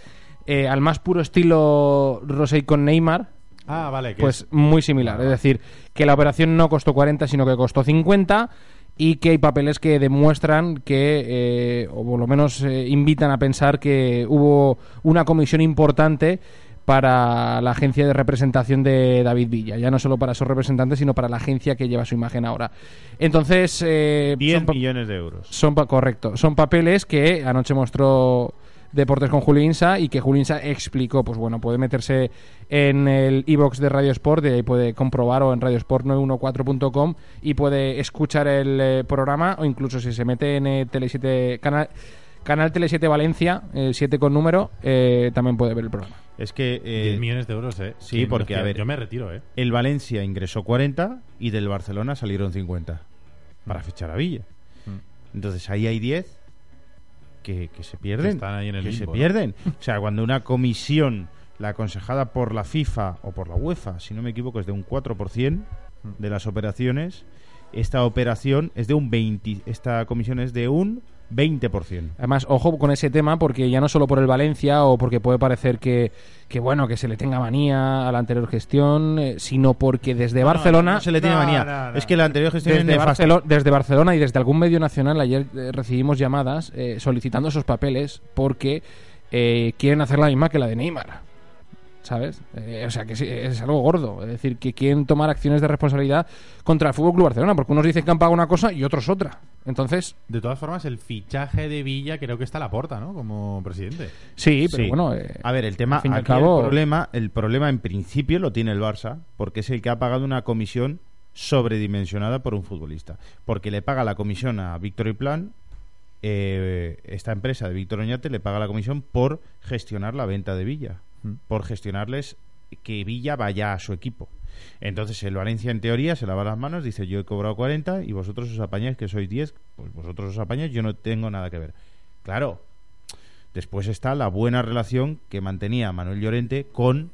eh, al más puro estilo Rosé con Neymar, Ah, vale. pues es- muy similar. Es decir, que la operación no costó 40, sino que costó 50 y que hay papeles que demuestran que, eh, o por lo menos eh, invitan a pensar que hubo una comisión importante para la agencia de representación de David Villa, ya no solo para esos representantes, sino para la agencia que lleva su imagen ahora. Entonces, eh, 10 son pa- millones de euros. son correcto, son papeles que anoche mostró Deportes con Julio Insa y que Julio Insa explicó, pues bueno, puede meterse en el iBox de Radio Sport, de ahí puede comprobar o en radiosport914.com y puede escuchar el eh, programa o incluso si se mete en eh, Tele7 canal Canal Tele 7 Valencia, el 7 con número, eh, también puede ver el programa. Es que 10 eh, millones de euros, ¿eh? sí, porque, a ver- Yo me retiro, ¿eh? el Valencia ingresó 40 y del Barcelona salieron 50 para fichar a Villa. Mm. Entonces ahí hay 10 que, que se pierden. Que están ahí en el que limbo, se ¿no? pierden. O sea, cuando una comisión, la aconsejada por la FIFA o por la UEFA, si no me equivoco, es de un 4% de las operaciones, esta operación es de un 20, esta comisión es de un 20%. Además, ojo con ese tema, porque ya no solo por el Valencia o porque puede parecer que, que bueno, que se le tenga manía a la anterior gestión, eh, sino porque desde Barcelona. No se le tiene No, manía. no, no. Es que la anterior gestión es Desde. Barcelo- desde Barcelona y desde algún medio nacional ayer eh, recibimos llamadas eh, solicitando esos papeles porque eh, quieren hacer la misma que la de Neymar. ¿Sabes? Eh, o sea, que sí, es algo gordo. Es decir, que quieren tomar acciones de responsabilidad contra el Fútbol Club Barcelona, porque unos dicen que han pagado una cosa y otros otra. Entonces, De todas formas, el fichaje de Villa creo que está a la puerta, ¿no? Como presidente. sí, pero Sí. bueno. eh, a ver, el tema, al fin y al aquí cabo- el problema, el problema en principio lo tiene el Barça, porque es el que ha pagado una comisión sobredimensionada por un futbolista, porque le paga la comisión a Víctor y Plan, eh, esta empresa de Víctor Oñate le paga la comisión por gestionar la venta de Villa. Por gestionarles que Villa vaya a su equipo. Entonces el Valencia en teoría se lava las manos, dice yo he cobrado 40 y vosotros os apañáis que sois 10, pues vosotros os apañáis, yo no tengo nada que ver. Claro, después está la buena relación que mantenía Manuel Llorente con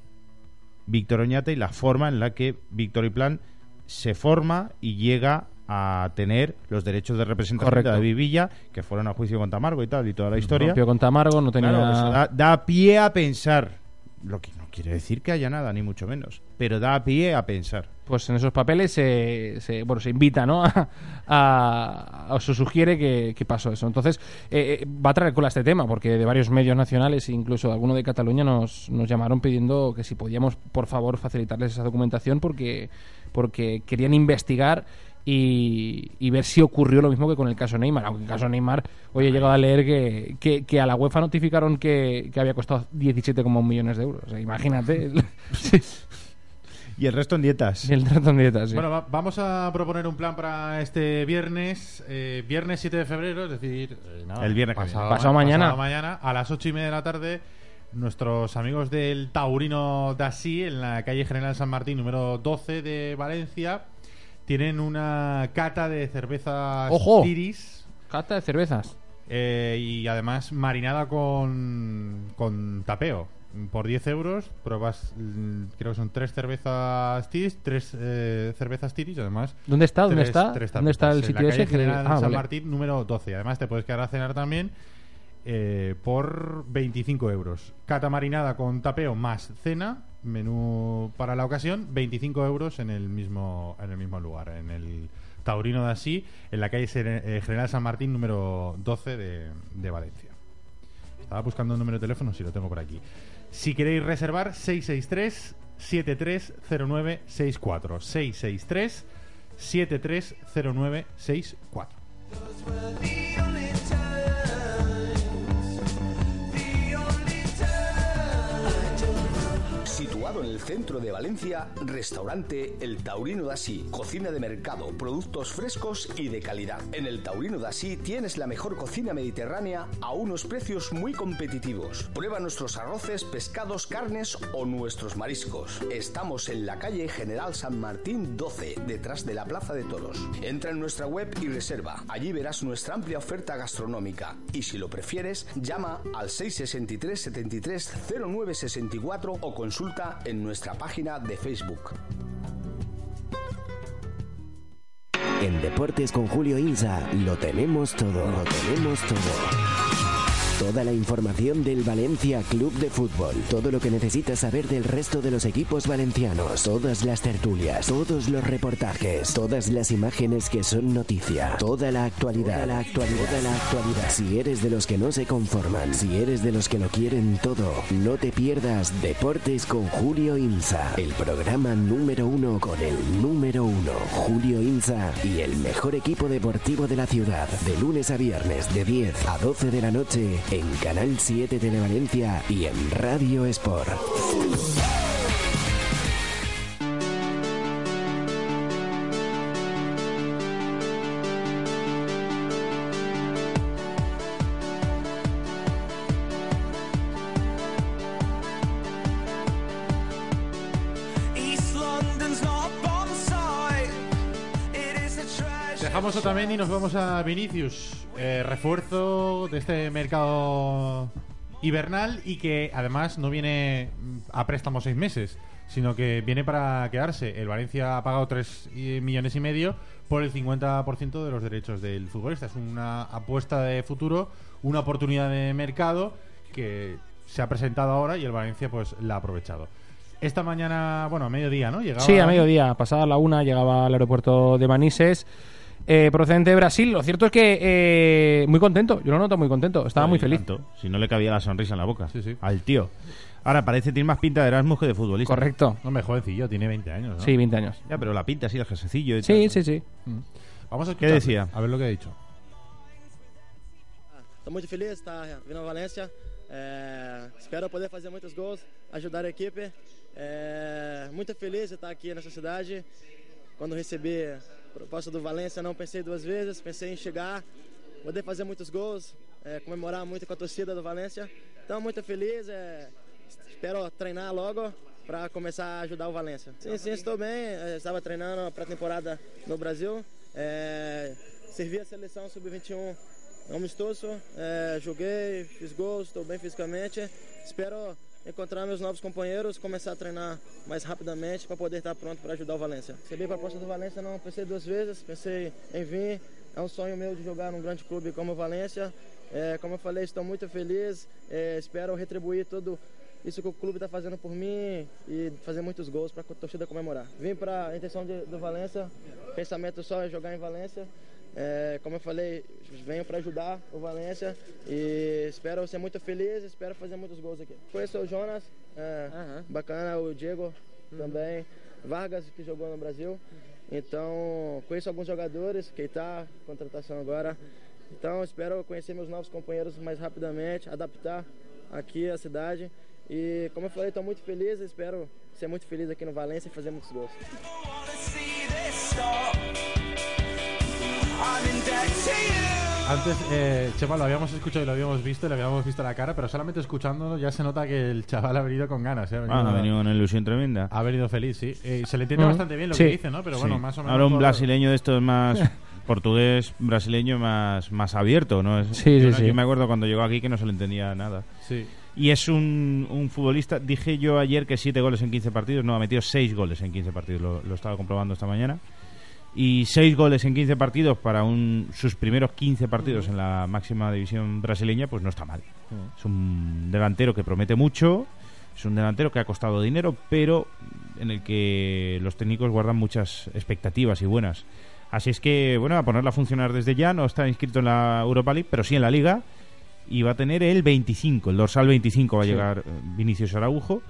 Víctor Oñate y la forma en la que Víctor y Plan se forma y llega a tener los derechos de representación Correcto. de David Villa, que fueron a juicio con Tamargo y tal, y toda la historia. rompió con Tamargo, no tenía. Claro, da, da pie a pensar. Lo que no quiere decir que haya nada, ni mucho menos. Pero da pie a pensar. pues en esos papeles se, bueno se invita no (laughs) a, a- se sugiere que, que pasó eso entonces eh, eh, va a traer cola este tema porque de varios medios nacionales incluso alguno de Cataluña nos, nos llamaron pidiendo que si podíamos por favor facilitarles esa documentación porque porque querían investigar y, y ver si ocurrió lo mismo que con el caso Neymar. Aunque en el caso Neymar, hoy he llegado a leer que, que, que a la UEFA notificaron que, que había costado 17,1 millones de euros. O sea, imagínate. (laughs) Y el resto en dietas. el trato en dietas. sí. Bueno, va- vamos a proponer un plan para este viernes, eh, viernes 7 de febrero, es decir, eh, nada, El viernes que viene. Pasado mañana. pasado mañana, a las 8 y media de la tarde, nuestros amigos del Taurino Dasí, en la calle General San Martín, número 12 de Valencia, tienen una cata de cervezas ¡Ojo! Tiris. Cata de cervezas. eh, y además marinada con, con tapeo. Por 10 euros pruebas, mm, creo que son tres cervezas tiris, tres eh, cervezas tiris, además ¿Dónde está? ¿Dónde tres- está? tres ¿Dónde está el tapitas. En sitio la calle ese? General ah, San vale. Martín número 12. Además te puedes quedar a cenar también eh, por 25 euros. Cata marinada con tapeo más cena, menú para la ocasión, 25 euros en el mismo, en el mismo lugar, en el Taurino de Así, en la calle eh, General San Martín número 12 de, de Valencia. Estaba buscando un número de teléfono, si lo tengo por aquí. Si queréis reservar, 663 730964. 663 730964. En el centro de Valencia, restaurante El Taurino Dasí, cocina de mercado, productos frescos y de calidad. En El Taurino Dasí tienes la mejor cocina mediterránea a unos precios muy competitivos. Prueba nuestros arroces, pescados, carnes o nuestros mariscos. Estamos en la calle General San Martín 12, detrás de la Plaza de Toros. Entra en nuestra web y reserva. Allí verás nuestra amplia oferta gastronómica. Y si lo prefieres, llama al 663 73 09 64 o consulta en nuestra página de Facebook. En Deportes con Julio Insa lo tenemos todo, lo tenemos todo. Toda la información del Valencia Club de Fútbol, todo lo que necesitas saber del resto de los equipos valencianos, todas las tertulias, todos los reportajes, todas las imágenes que son noticia, toda la actualidad, toda la actualidad, toda la actualidad. Si eres de los que no se conforman, si eres de los que lo quieren todo, no te pierdas Deportes con Julio Insa, el programa número uno con el número uno, Julio Insa y el mejor equipo deportivo de la ciudad, de lunes a viernes de 10 a 12 de la noche en Canal 7 Televalencia y en Radio Sport. Otamendi y nos vamos a Vinicius. Eh, refuerzo de este mercado hibernal y que además no viene a préstamo seis meses, sino que viene para quedarse. El Valencia ha pagado 3 millones y medio por el 50% de los derechos del futbolista. Es una apuesta de futuro, una oportunidad de mercado que se ha presentado ahora y el Valencia pues la ha aprovechado. Esta mañana, bueno, a mediodía, ¿no? Llegaba Sí, a mediodía, pasada la una, llegaba al aeropuerto de Manises, eh, procedente de Brasil. Lo cierto es que eh, muy contento, yo lo noto muy contento, estaba muy Y feliz. tanto, si no le cabía la sonrisa en la boca Sí, sí. al tío. Ahora parece tiene más pinta de Erasmus que de futbolista. Correcto. Hombre, jovencillo, tiene 20 años, ¿no? Sí, 20 años. Ya, pero la pinta así, el jersecillo y Sí, tal. sí, sí. Vamos a ¿Qué escuchar. decía? A ver lo que ha dicho. Estou muito feliz de estar vindo a Valência. É, espero poder fazer muitos gols, ajudar a equipe. É, muito feliz de estar aqui nessa cidade. Quando recebi proposta do Valência, não pensei duas vezes. Pensei em chegar, poder fazer muitos gols, é, comemorar muito com a torcida do Valência. Então, muito feliz. é, espero treinar logo para começar a ajudar o Valência. Sim, sim, estou bem. É, estava treinando a pré-temporada no Brasil. É, servi a seleção sub-21 amistoso, é, joguei, fiz gols, estou bem fisicamente. Espero encontrar meus novos companheiros, começar a treinar mais rapidamente para poder estar pronto para ajudar o Valência. Recebi a proposta do Valência, não pensei duas vezes, pensei em vir. É um sonho meu de jogar num grande clube como o Valência. É, como eu falei, estou muito feliz. é, espero retribuir tudo isso que o clube está fazendo por mim e fazer muitos gols para a torcida comemorar. Vim para a intenção de, do Valência, pensamento só é jogar em Valência. É, como eu falei, venho para ajudar o Valência e espero ser muito feliz, espero fazer muitos gols aqui. Conheço o Jonas, é, bacana, o Diego também, Vargas que jogou no Brasil. Então conheço alguns jogadores, Keita, contratação agora. Então espero conhecer meus novos companheiros mais rapidamente, adaptar aqui a cidade. E como eu falei, estou muito feliz, espero ser muito feliz aqui no Valência e fazer muitos gols. Antes, eh, Chema, lo habíamos escuchado y lo habíamos visto, y le habíamos visto la cara, pero solamente escuchándolo ya se nota que el chaval ha venido con ganas. ¿eh? Ha, venido, Ah, ha venido con una ilusión tremenda. ha venido feliz, sí. Eh, se le entiende Mm. bastante bien lo Sí. que dice, ¿no? Pero bueno, Sí. más o menos. Ahora un brasileño de estos más (laughs) portugués brasileño más, más abierto, ¿no? Es- Sí, yo, sí, sí. yo me acuerdo cuando llegó aquí que no se le entendía nada. Sí. Y es un, un futbolista, dije yo ayer que 7 goles en 15 partidos, no, ha metido 6 goles en 15 partidos, lo, lo estaba comprobando esta mañana. Y 6 goles en 15 partidos para un, sus primeros 15 partidos en la máxima división brasileña, pues no está mal. Es un delantero que promete mucho, es un delantero que ha costado dinero, pero en el que los técnicos guardan muchas expectativas y buenas. Así es que, bueno, a ponerla a funcionar desde ya, no está inscrito en la Europa League, pero sí en la Liga, y va a tener el 25, el dorsal 25 va a Sí. llegar eh, Vinicius Araujo,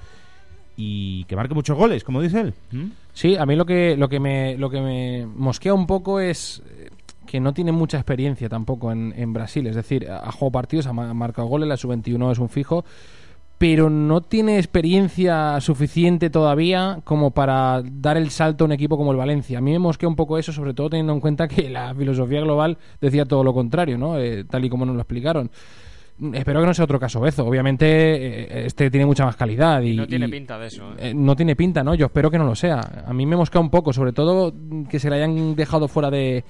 y que marque muchos goles, como dice él. ¿Mm? Sí, a mí lo que, lo que, me, lo que me mosquea un poco es eh, que no tiene mucha experiencia tampoco en, en Brasil. Es decir, ha jugado partidos, ha ma- ha marcado goles, la sub-21 es un fijo, pero no tiene experiencia suficiente todavía como para dar el salto a un equipo como el Valencia. A mí me mosquea un poco eso, sobre todo teniendo en cuenta que la filosofía global decía todo lo contrario, ¿no? Eh, tal y como nos lo explicaron. Espero que no sea otro caso Bezo. Obviamente, eh, este tiene mucha más calidad. Y, No tiene y- pinta de eso. ¿eh? eh, no tiene pinta, ¿no? Yo espero que no lo sea. A mí me mosquea un poco, sobre todo que se le hayan dejado fuera de,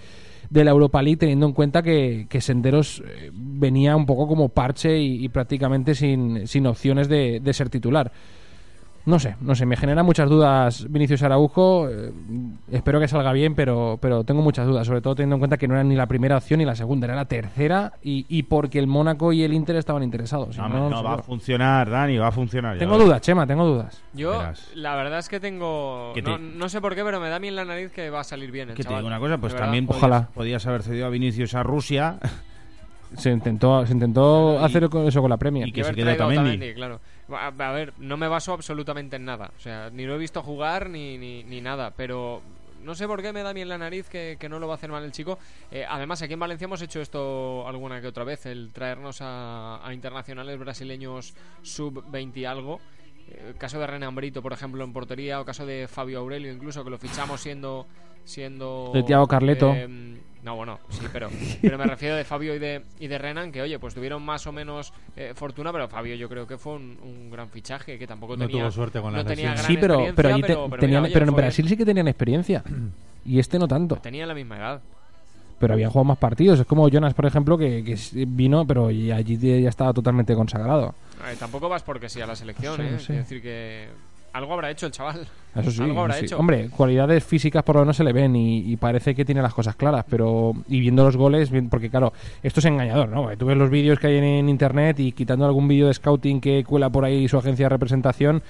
de la Europa League, teniendo en cuenta que, que Senderos venía un poco como parche y, y prácticamente sin, sin opciones de, de ser titular. No sé, no sé, me genera muchas dudas Vinicius Araujo. eh, espero que salga bien, pero, pero tengo muchas dudas, sobre todo teniendo en cuenta que no era ni la primera opción ni la segunda, era la tercera y, y porque el Mónaco y el Inter estaban interesados. No, va a funcionar, Dani, va a funcionar. ya Tengo dudas, Chema, tengo dudas. Yo, Verás. la verdad es que tengo. No, sé por qué, pero me da a mí en la nariz que va a salir bien el Que te digo una cosa, pues verdad. también podías, Ojalá. podías haber cedido a Vinicius a Rusia Se intentó, se intentó (laughs) Y- hacer eso con la Premier. y que se Otamendi. Otamendi, claro. A, a ver, no me baso absolutamente en nada. O sea, ni lo he visto jugar ni, ni, ni nada. Pero no sé por qué me da a mí en la nariz que, que no lo va a hacer mal el chico. Eh, además, aquí en Valencia hemos hecho esto alguna que otra vez: el traernos a, a internacionales brasileños sub-20 y algo. Eh, caso de Renan Brito, por ejemplo, en portería, o caso de Fabio Aurelio, incluso que lo fichamos siendo. siendo De Thiago Carleto. eh, no, bueno, sí, pero, (laughs) pero me refiero de Fabio y de, y de Renan, que oye, pues tuvieron más o menos eh, fortuna, pero Fabio yo creo que fue un, un gran fichaje, que tampoco No tenía, tuvo suerte con la no tenía lesión. gran Sí, pero, pero, allí te- pero, pero tenían- mira, oye, pero en fue- Brasil sí que tenían experiencia. Y este no tanto. tenía la misma edad. Pero habían jugado más partidos. Es como Jonas, por ejemplo, que, que vino, pero y allí ya estaba totalmente consagrado. Eh, tampoco vas porque sí a la selección, Sí, ¿eh? Quiero decir que algo habrá hecho el chaval. Eso sí, algo habrá sí. hecho. Hombre, cualidades físicas por lo menos se le ven y, y parece que tiene las cosas claras, pero y viendo los goles, porque claro, esto es engañador, ¿no? Porque Tú ves los vídeos que hay en, internet y quitando algún vídeo de scouting que cuela por ahí su agencia de representación,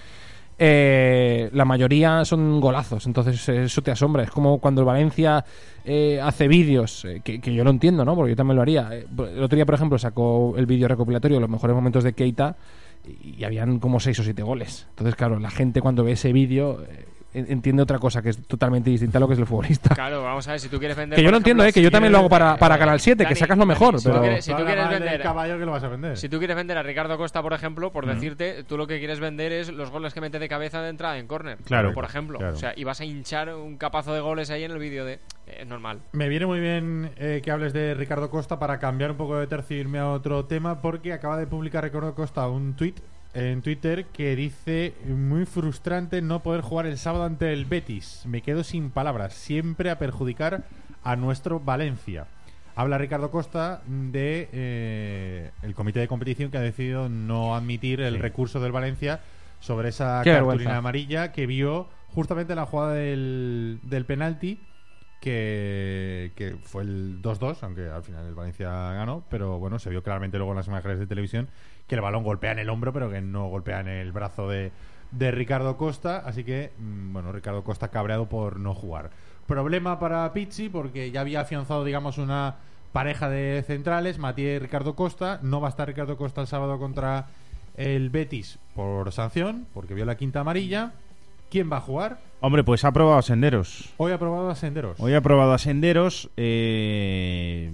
eh, la mayoría son golazos, entonces eso te asombra. Es como cuando el Valencia eh, hace vídeos, eh, que, que yo lo entiendo, ¿no? Porque yo también lo haría. Eh, El otro día, por ejemplo, sacó el vídeo recopilatorio de los mejores momentos de Keita y habían como seis o siete goles. Entonces, claro, la gente cuando ve ese vídeo eh, entiende otra cosa que es totalmente distinta a lo que es el futbolista. Claro, vamos a ver, si tú quieres vender. Que yo lo entiendo, ejemplo, eh, que yo también lo hago para, para Canal 7, que Dani, sacas lo mejor, si tú pero... quieres- si tú quieres vender. caballo que lo vas a vender. Si tú quieres vender a Ricardo Costa, por ejemplo, por decirte, tú lo que quieres vender es los goles que mete de cabeza de entrada en córner. Claro. Por ejemplo. Claro. O sea, y vas a hinchar un capazo de goles ahí en el vídeo de. Es normal. Me viene muy bien eh, que hables de Ricardo Costa para cambiar un poco de tercio y irme a otro tema, porque acaba de publicar Ricardo Costa un tweet en Twitter que dice muy frustrante no poder jugar el sábado ante el Betis. Me quedo sin palabras, siempre a perjudicar a nuestro Valencia. Habla Ricardo Costa de eh, el comité de competición que ha decidido no admitir el Sí. recurso del Valencia sobre esa Qué cartulina vergüenza. amarilla que vio justamente en la jugada del, del penalti que, que fue el 2-2, aunque al final el Valencia ganó, pero bueno, se vio claramente luego en las imágenes de televisión que el balón golpea en el hombro, pero que no golpea en el brazo de, de Ricardo Costa, así que, mm, bueno, Ricardo Costa cabreado por no jugar. Problema para Pizzi, porque ya había afianzado, digamos, una pareja de centrales, Matías y Ricardo Costa, no va a estar Ricardo Costa el sábado contra el Betis por sanción, porque vio la quinta amarilla. ¿Quién va a jugar? Hombre, pues ha probado Senderos. Hoy ha probado a Senderos. Hoy ha probado a Senderos. eh,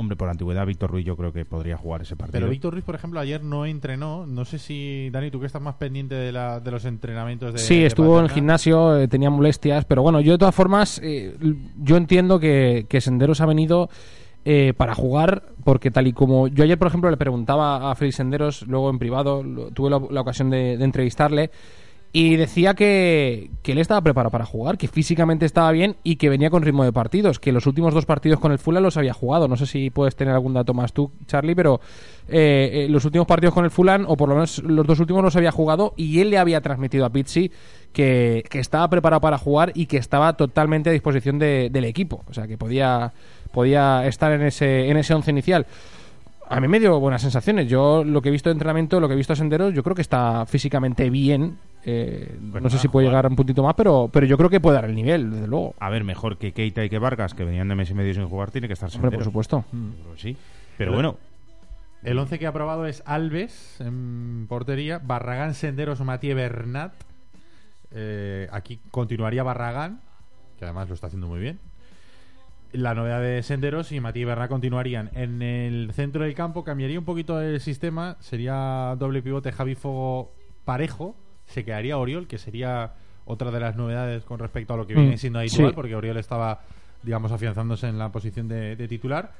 Hombre, por antigüedad, Víctor Ruiz yo creo que podría jugar ese partido. Pero Víctor Ruiz, por ejemplo, ayer no entrenó. No sé si, Dani, tú que estás más pendiente de, la, de los entrenamientos de. Sí, de estuvo en el gimnasio, eh, tenía molestias, pero bueno, yo de todas formas, eh, yo entiendo que, que Senderos ha venido eh, para jugar, porque tal y como yo ayer, por ejemplo, le preguntaba a Félix Senderos, luego en privado, lo- tuve la, la ocasión de, de entrevistarle, y decía que, que él estaba preparado para jugar, que físicamente estaba bien y que venía con ritmo de partidos, que los últimos dos partidos con el Fulham los había jugado. No sé si puedes tener algún dato más tú, Charlie, pero eh, eh, los últimos partidos con el Fulham, o por lo menos los dos últimos los había jugado y él le había transmitido a Pizzi que, que estaba preparado para jugar y que estaba totalmente a disposición de- del equipo. O sea, que podía, podía estar en ese, en ese once inicial. A mí me dio buenas sensaciones. Yo lo que he visto de entrenamiento, lo que he visto a Senderos, yo creo que está físicamente bien. Eh, Pues no sé si puede jugar. llegar un puntito más, pero, pero yo creo que puede dar el nivel, desde luego. A ver, mejor que Keita y que Vargas, que venían de mes y medio sin jugar, tiene que estar Hombre, por Senderos. supuesto. Yo creo que sí. Pero bueno, El 11 que ha probado es Alves en portería, Barragán, Senderos, Matías Bernat. Eh, aquí continuaría Barragán, que además lo está haciendo muy bien. La novedad de Senderos y Matías Bernat continuarían. En el centro del campo cambiaría un poquito el sistema, sería doble pivote Javi Fogo parejo, se quedaría Oriol, que sería otra de las novedades con respecto a lo que viene Mm, siendo habitual, sí. porque Oriol estaba, digamos, afianzándose en la posición de, de titular.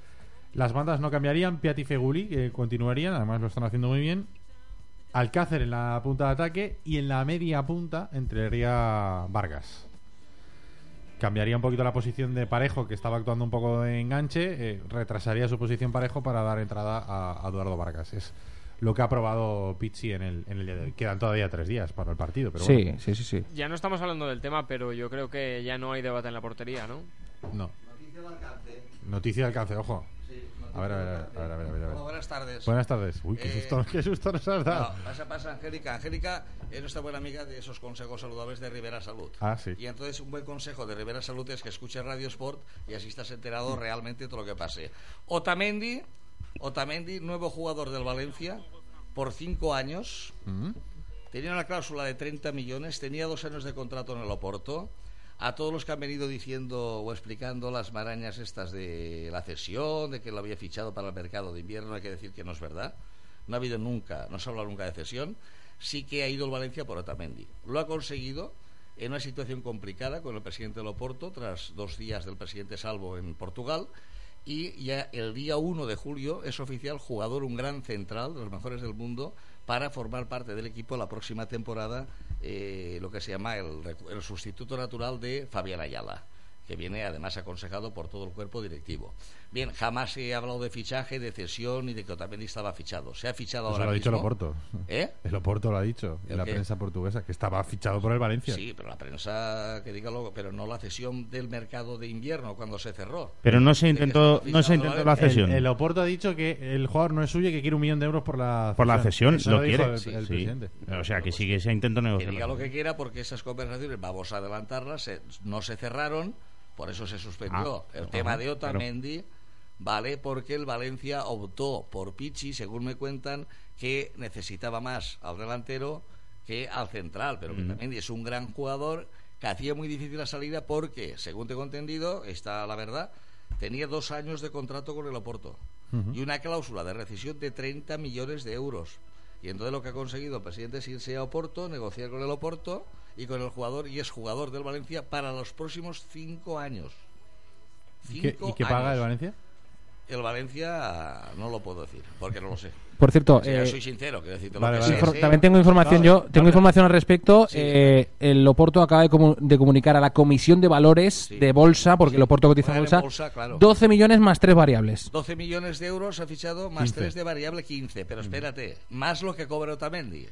Las bandas no cambiarían, Piatti y Feguli que continuarían, además lo están haciendo muy bien. Alcácer en la punta de ataque y en la media punta entraría Vargas. Cambiaría un poquito la posición de Parejo, que estaba actuando un poco de enganche, eh, retrasaría su posición Parejo para dar entrada a, a Eduardo Vargas. Es lo que ha probado Pizzi en el, en el día de hoy. Quedan todavía tres días para el partido, pero sí, bueno, sí, sí, sí. Ya no estamos hablando del tema, pero yo creo que ya no hay debate en la portería, ¿no? no. Noticia de alcance, ojo. A ver, a ver, a ver, a ver, a ver, a ver. Buenas tardes. Buenas tardes. Uy, qué Eh, susto, qué susto nos has dado. No, pasa, pasa Angélica. Angélica es nuestra buena amiga de esos consejos saludables de Rivera Salud. Ah, sí. Y entonces un buen consejo de Rivera Salud es que escuches Radio Sport y así estás enterado realmente de todo lo que pase. Otamendi, Otamendi, nuevo jugador del Valencia, por cinco años. Mm. Tenía una cláusula de 30 millones, tenía dos años de contrato en el Oporto. A todos los que han venido diciendo o explicando las marañas estas de la cesión, de que lo había fichado para el mercado de invierno, hay que decir que no es verdad. No ha habido nunca, no se ha hablado nunca de cesión. Sí que ha ido el Valencia por Otamendi. Lo ha conseguido en una situación complicada con el presidente del Oporto, tras dos días del presidente Salvo en Portugal. Y ya el día 1 de julio es oficial jugador, un gran central, de los mejores del mundo, para formar parte del equipo la próxima temporada, eh, lo que se llama el, el sustituto natural de Fabián Ayala, que viene además aconsejado por todo el cuerpo directivo. Bien, jamás se ha hablado de fichaje, de cesión ni de que Otamendi estaba fichado. Se ha fichado Eso ahora lo ha dicho el. Oporto. ¿Eh? El Oporto lo ha dicho ¿El en la qué? prensa portuguesa, que estaba fichado por el Valencia. Sí, pero la prensa que diga luego, pero no la cesión del mercado de invierno cuando se cerró. pero no se intentó, no se intentó la cesión. El, el Oporto ha dicho que el jugador no es suyo y que quiere un millón de euros por la Por la cesión, Eso lo quiere. el, Sí, el sí. presidente. O sea, que sí que se intentó Que negociar. diga lo que quiera porque esas conversaciones, vamos a adelantarlas, se- no se cerraron, por eso se suspendió Ah, el ajá, tema de claro. ¿Vale? Porque el Valencia optó por Pichi, según me cuentan, que necesitaba más al delantero que al central, pero que también es un gran jugador que hacía muy difícil la salida porque, según tengo entendido, está la verdad, tenía dos años de contrato con el Oporto y una cláusula de rescisión de 30 millones de euros. Y entonces lo que ha conseguido el presidente es irse a Oporto, negociar con el Oporto y con el jugador, y es jugador del Valencia para los próximos cinco años. ¿Y qué, Cinco y qué paga años. el Valencia? El Valencia no lo puedo decir, porque no lo sé. Por cierto, O sea, eh, soy sincero, quiero decirte Vale, lo que vale. sé. También tengo información No, yo, tengo no. información al respecto. Sí. Eh, el Oporto acaba de, comu- de comunicar a la Comisión de Valores Sí. de Bolsa, porque Sí. el Oporto cotiza en bolsa, bolsa, claro. 12 millones más tres variables. 12 millones de euros ha fichado más 15. 3 de variable 15, pero espérate, más lo que cobra Otamendi.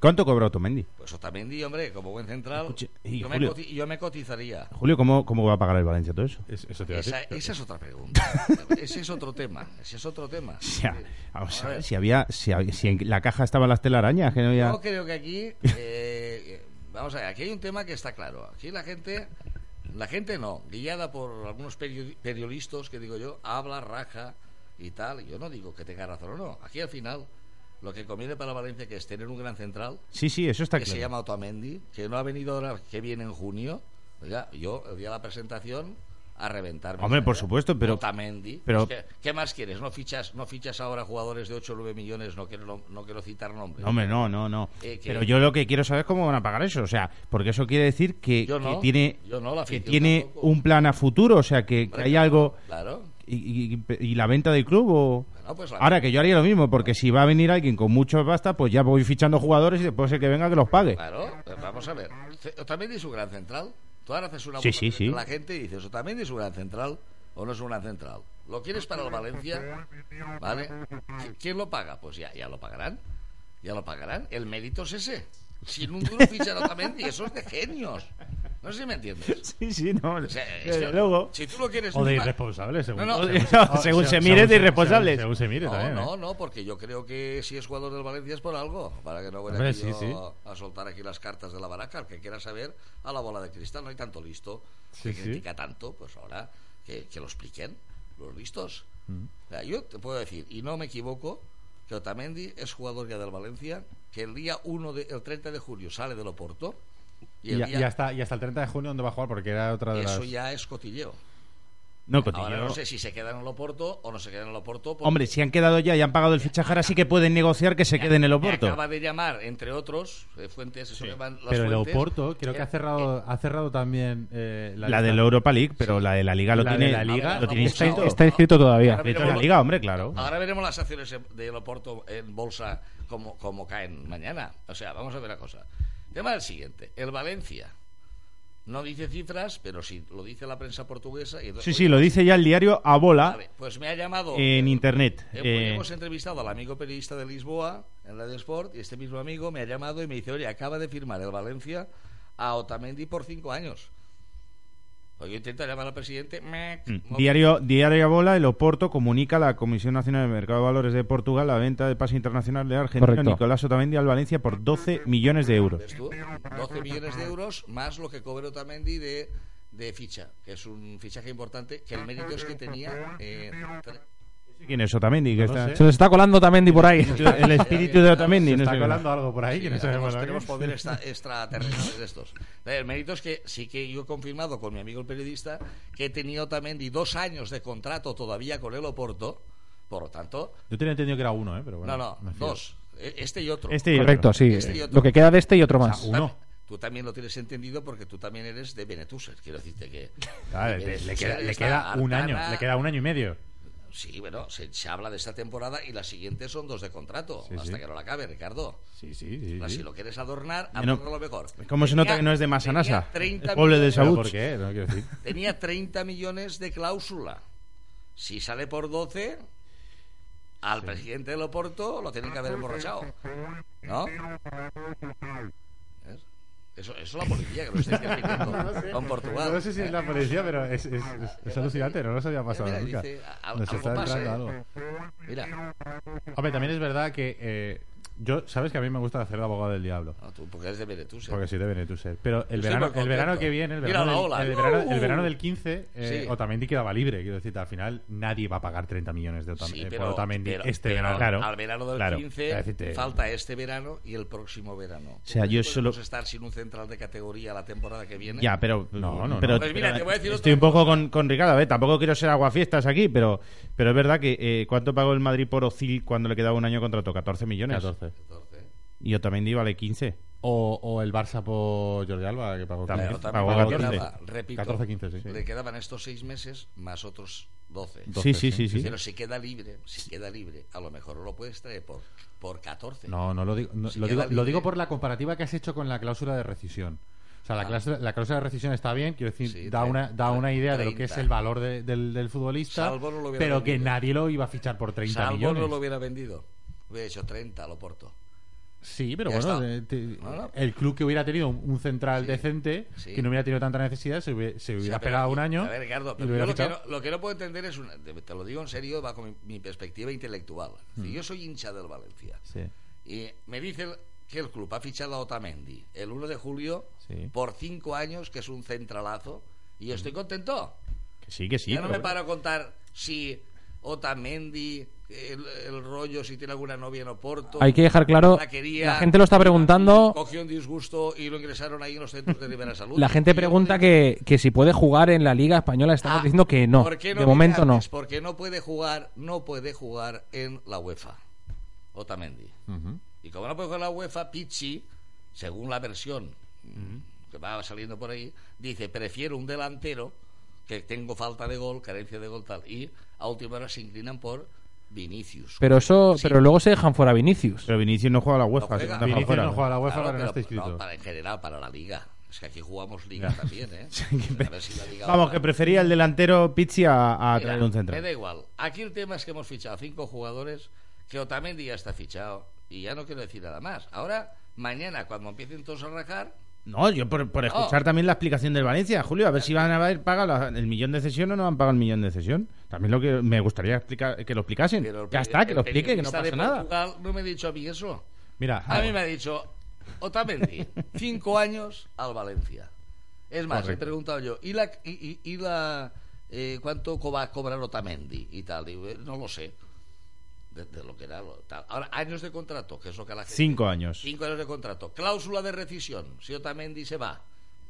¿Cuánto cobra Otamendi? Pues Otamendi, hombre, como buen central, Escuche, y yo, me Julio. coti- yo me cotizaría. Julio, ¿cómo, cómo va a pagar el Valencia todo eso? Es- eso te iba a Esa, decir. esa es otra pregunta. (laughs) Ese es otro tema. Ese es otro tema. (laughs) O sea, vamos a A ver, si había, si, había- si en la caja estaban las telarañas, que no había... Yo creo que aquí, eh, vamos a ver, aquí hay un tema que está claro. Aquí la gente, la gente no, guiada por algunos periodi- periodistas que digo yo, habla, raja y tal. Yo no digo que tenga razón o no. Aquí al final, lo que conviene para Valencia que es tener un gran central Sí, sí, eso está que se llama Otamendi, que no ha venido ahora, que viene en junio. Oiga, yo el día de la presentación a reventar. Hombre, por supuesto, pero- Otamendi. pero- Pues, ¿qué, qué más quieres? ¿No fichas, no fichas ahora jugadores de 8 o 9 millones? No quiero, no, no quiero citar nombres. No, hombre, no, no, no. Eh, que- Pero yo lo que quiero saber es cómo van a pagar eso. O sea, porque eso quiere decir que, que tiene, yo no, la que tiene tampoco. un plan a futuro. O sea, que, que hay claro, algo... Claro. Y, y- y la venta del club o... Pues Ahora que yo haría lo mismo, porque si va a venir alguien con mucho basta, pues ya voy fichando jugadores y después el que venga que los pague. Claro, pues vamos a ver. Otamendi es un gran central. Tú ahora haces una Sí, sí, sí. la gente y dices, ¿Otamendi es un gran central o no es un gran central? ¿Lo quieres para el Valencia? ¿Vale? ¿Qui- ¿Quién lo paga? Pues ya, ya lo pagarán. Ya lo pagarán. El mérito es ese. Sin un duro (laughs) fichar a Otamendi, eso es de genios. No sé si me entiendes. (laughs) Sí, sí, no. O sea, luego. Si tú lo quieres... O de encima- irresponsable, según, No, no. según, (laughs) Según se mire, de irresponsables. Según, se mire No, también. ¿eh? no, no, porque yo creo que si es jugador del Valencia es por algo. Para que no vaya Hombre, aquí sí, yo sí. a soltar aquí las cartas de la baraca. El que quiera saber, a la bola de cristal. No hay tanto listo Sí, que sí. critica tanto. Pues ahora que, que lo expliquen los listos. Mm. O sea, yo te puedo decir, y no me equivoco, que Otamendi es jugador ya del Valencia, que el día 1 de, el 30 de julio sale del Oporto. Y, Y, el ya- día- y hasta, y hasta el 30 de junio, ¿dónde va a jugar? Porque era otra de eso las. ya es cotilleo. No. Ahora no sé si se queda en el Oporto o no se queda en el Oporto. porque- Hombre, si han quedado ya y han pagado el fichaje, ahora sí que pueden negociar que se quede en el Oporto. acaba de llamar, entre otros, eh, fuentes, eso llaman las Pero el fuentes, Oporto creo que ha cerrado, ha cerrado también eh, La de la Europa League, pero la de la Liga lo La de tiene, la Liga lo tiene está- inscrito. Está inscrito todavía. Veremos la Liga, hombre, claro. Ahora veremos las acciones del Oporto en bolsa como, como caen mañana. O sea, vamos a ver la cosa. Tema del siguiente. El Valencia no dice cifras, pero sí lo dice la prensa portuguesa. Y Sí, sí, lo dice ya el diario A Bola Vale, pues me ha llamado. en internet. Hemos, Eh, hemos entrevistado al amigo periodista de Lisboa en Radio Sport y este mismo amigo me ha llamado y me dice, oye, acaba de firmar el Valencia a Otamendi por cinco años. Pues yo intento llamar al presidente. Mm. Diario, Diario Bola, el Oporto comunica a la Comisión Nacional de Mercado de Valores de Portugal la venta de pase internacional de Argentina Correcto. Nicolás Otamendi al Valencia por 12 millones de euros. ¿Ves tú? 12 millones de euros más lo que cobró Otamendi de, de ficha, que es un fichaje importante, que el mérito es que tenía... eh, ¿Quién es Otamendi? Que No está-. Se nos está colando Tamendi por ahí. (laughs) El espíritu de Otamendi. Se está colando algo por ahí que no sabemos tenemos, lo que tenemos es. poder extra- (laughs) extraterrestres de estos. El mérito es que sí que yo he confirmado con mi amigo el periodista que tenía Otamendi dos años de contrato todavía con el Oporto, por lo tanto, Yo tenía entendido que era uno, ¿eh? Pero bueno, no, no, dos, E- este y otro. Este y otro. Correcto, sí. Este y otro. Lo que queda de este y otro más. uno. Tú también lo tienes entendido porque tú también eres de Benetuser, quiero decirte que... Claro, que le, queda, le queda un año, le queda un año y medio. Sí, bueno, se, se habla de esta temporada y las siguientes son dos de contrato, Sí, hasta sí. que no la acabe, Ricardo. Sí, sí, sí. Sí. lo quieres adornar, Bueno, adórnalo mejor. ¿Cómo se Tenía- nota que no es de Masanasa? 30 El pueblo de millones- ¿Pero Saúl. por qué? No quiero decir. (laughs) Tenía 30 millones de cláusula. Si sale por 12, al presidente del Oporto lo tienen que haber emborrachado. ¿No? Eso, eso es la policía que lo está interviniendo (laughs) con Portugal. No sé si es la policía, pero es, es, es, es alucinante, no nos había pasado Mira, nunca. dice, a- Nos algo está pasa, entrando ¿eh? algo. Mira, (laughs) Hombre, también es verdad que eh, Yo, sabes que a mí me gusta hacer de abogado del diablo. Tú, porque eres de Benetúser. Porque soy de Benetúser. Pero el verano, el verano que viene, el Mira verano, la del, ola. el verano, el verano del 15, eh, Sí. Otamendi quedaba libre. Quiero decir, al final nadie va a pagar 30 millones de Otam- Sí, eh, pero, por Otamendi pero- este pero verano. Claro, al verano del claro. 15 Es decirte- falta este verano y el próximo verano. O sea, yo solo- estar sin un central de categoría la temporada que viene. Ya, pero. No, no, pero no. Pues mira, te voy a decir Estoy un poco con, con Ricardo. A ver, tampoco quiero ser aguafiestas aquí, pero, pero es verdad que. eh, ¿Cuánto pagó el Madrid por Ozil cuando le quedaba un año de contrato? 14 millones. 14. Y Otamendi vale 15. O, o el Barça por Jordi Alba, que pagó También, 15. Pero pagó también 14. quedaba, repito, 14, 15, sí. Le quedaban estos seis meses más otros 12. Sí, sí, sí, sí. Pero si queda libre, si queda libre, a lo mejor lo puedes traer por, por 14. No, no lo digo. no, Si lo, digo lo digo libre. por la comparativa que has hecho con la cláusula de rescisión. O sea, la, Ah. cláusula, la cláusula de rescisión está bien, quiero decir, Sí, da, una, da una idea de lo que 30. es el valor de- del, del futbolista, Salvo no lo hubiera pero que nadie lo iba a fichar por 30 Salvo millones. no lo hubiera vendido. Hubiera hecho 30 lo porto. Sí, pero Ya bueno, está. de- te- No, no. el club que hubiera tenido un, central Sí, decente, sí. que no hubiera tenido tanta necesidad, se hubiera, se hubiera Sí, pero- esperado un año. A ver, Ricardo, pero lo que, no, lo que no puedo entender es, una, te lo digo en serio, bajo mi, mi perspectiva intelectual. Decir, Mm. Yo soy hincha del Valencia. Sí. Y me dicen que el club ha fichado a Otamendi el 1 de julio por 5 años, que es un centralazo, y estoy contento. Que sí, que sí. ya no me paro a contar si Otamendi, el, el rollo, si tiene alguna novia en Oporto. Hay que dejar claro, la quería, la gente lo está preguntando. Cogió un disgusto y lo ingresaron ahí en los centros de Rivera Salud. La gente pregunta que, que si puede jugar en la Liga Española. Estamos Ah, diciendo que no. ¿Por qué no de momento viene no. antes? Porque no puede jugar, no puede jugar en la UEFA. Otamendi. Y como no puede jugar en la UEFA, Pizzi, según la versión que va saliendo por ahí, dice, prefiero un delantero que tengo falta de gol, carencia de gol tal. Y a última hora se inclinan por Vinicius. Pero eso, Sí. pero luego se dejan fuera Vinicius. Pero Vinicius no juega a la UEFA. juega. se manda para Vinicius fuera. no juega a la UEFA, Claro, pero no está inscrito. no, para en general, para la Liga. Es que aquí jugamos Liga Ya. también, ¿eh? (laughs) A ver si la Liga Vamos, va- que prefería el delantero Pizzi a, a Mira, traer un Me central. da igual. Aquí el tema es que hemos fichado cinco jugadores, que Otamendi ya está fichado. Y ya no quiero decir nada más. Ahora, mañana, cuando empiecen todos a rajar, No, yo por, por escuchar No. también la explicación del Valencia, Julio, a ver si van a haber pagado el millón de cesión o no han pagado el millón de cesión. También lo que me gustaría explicar, que lo explicasen. ya está, que lo explique, que no pasa nada. Portugal no me ha dicho a mí eso. Mira, A mí me ha dicho, Otamendi, cinco (laughs) años al Valencia. Es más, he preguntado yo, ¿y la, y, y- y la eh, cuánto va a cobrar Otamendi? Y tal, digo, eh, no lo sé. De, de lo que era tal. Ahora, años de contrato, que es lo que a la gente... Cinco años. Cinco años de contrato. Cláusula de rescisión. Si Otamendi se va,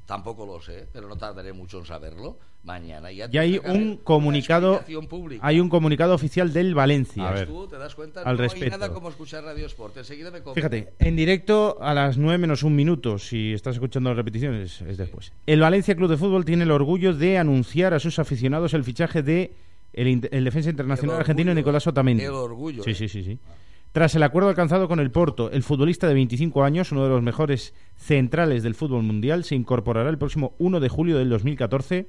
tampoco lo sé, pero no tardaré mucho en saberlo. Mañana ya Y hay un comunicado, hay un comunicado oficial del Valencia. A ver. Tú te das cuenta, Al no respecto. hay nada como escuchar Radio Sport. Enseguida me. Fíjate, en directo a las 9 menos un minuto, si estás escuchando las repeticiones, es después. El Valencia Club de Fútbol tiene el orgullo de anunciar a sus aficionados el fichaje de el, el defensa internacional El argentino orgullo, Nicolás Otamendi. el orgullo, Sí, eh. sí, sí, sí. Tras el acuerdo alcanzado con el Porto, el futbolista de 25 años, uno de los mejores centrales del fútbol mundial, se incorporará el próximo 1 de julio del 2014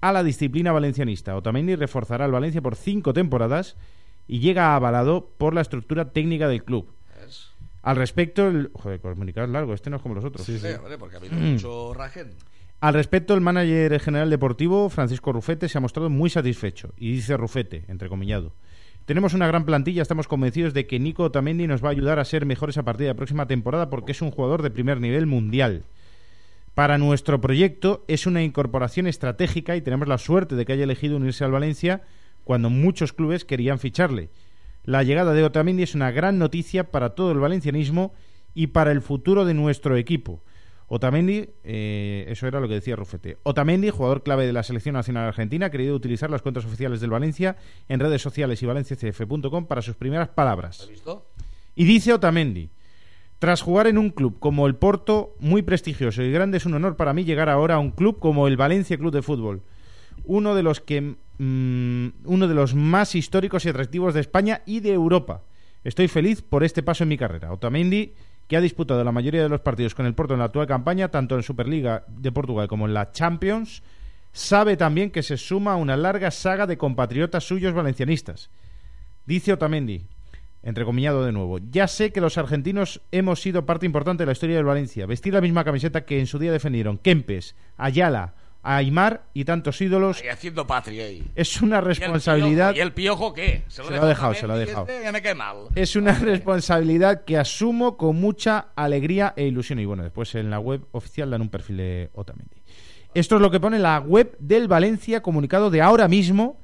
a la disciplina valencianista. Otamendi reforzará al Valencia por cinco temporadas y llega avalado por la estructura técnica del club. Al respecto, el... Joder, comunicado es largo, este no es como los otros. Sí, hombre, porque ha habido mucho rajen. Al respecto, el manager general deportivo, Francisco Rufete, se ha mostrado muy satisfecho. Y dice Rufete, entrecomillado. Tenemos una gran plantilla, estamos convencidos de que Nico Otamendi nos va a ayudar a ser mejores a partir de la próxima temporada porque es un jugador de primer nivel mundial. Para nuestro proyecto es una incorporación estratégica y tenemos la suerte de que haya elegido unirse al Valencia cuando muchos clubes querían ficharle. La llegada de Otamendi es una gran noticia para todo el valencianismo y para el futuro de nuestro equipo. Otamendi, eh, eso era lo que decía Rufete. Otamendi, jugador clave de la selección nacional argentina, ha querido utilizar las cuentas oficiales del Valencia en redes sociales y valenciacf.com para sus primeras palabras. ¿Has visto? Y dice Otamendi, tras jugar en un club como el Porto, muy prestigioso y grande, es un honor para mí llegar ahora a un club como el Valencia Club de Fútbol, uno de los que mm, uno de los más históricos y atractivos de España y de Europa. Estoy feliz por este paso en mi carrera. Otamendi, que ha disputado la mayoría de los partidos con el Porto en la actual campaña, tanto en Superliga de Portugal como en la Champions, sabe también que se suma a una larga saga de compatriotas suyos valencianistas. Dice Otamendi, entrecomillado de nuevo, ya sé que los argentinos hemos sido parte importante de la historia del Valencia. Vestir la misma camiseta que en su día defendieron Kempes, Ayala a Aymar y tantos ídolos. Y haciendo patria ahí. Es una ¿Y el responsabilidad. Piojo? ¿Y el piojo qué? Se lo ha dejado, se lo ha dejado. Ya me cae mal. Es una responsabilidad que asumo con mucha alegría e ilusión. Y bueno, después en la web oficial dan un perfil de Otamendi. Esto es lo que pone la web del Valencia, comunicado de ahora mismo,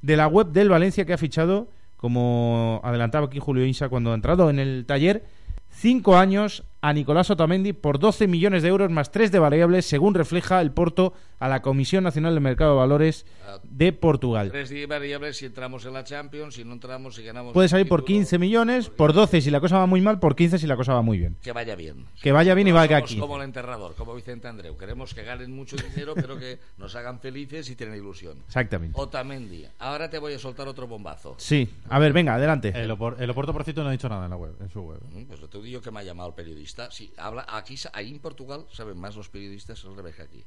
de la web del Valencia que ha fichado, como adelantaba aquí Julio Insa cuando ha entrado en el taller, cinco años a Nicolás Otamendi por 12 millones de euros más tres de variables, según refleja el Porto a la Comisión Nacional del Mercado de Valores de Portugal. Tres di- variables si entramos en la Champions, si no entramos, si ganamos. Puede salir por título, 15 millones, por 12 si la cosa va muy mal, por 15 si la cosa va muy bien. Que vaya bien. Que vaya bien y valga somos aquí. como el enterrador, como Vicente Andreu. Queremos que ganen mucho dinero, pero que nos hagan felices y tienen ilusión. Exactamente. Otamendi. Ahora te voy a soltar otro bombazo. Sí, a ver, venga, adelante. El, Opor- el Oporto, por cierto, no ha dicho nada en la web, en su web. Mm, Pues te digo que me ha llamado el periodista. Sí, habla aquí, ahí en Portugal saben más los periodistas al revés que aquí,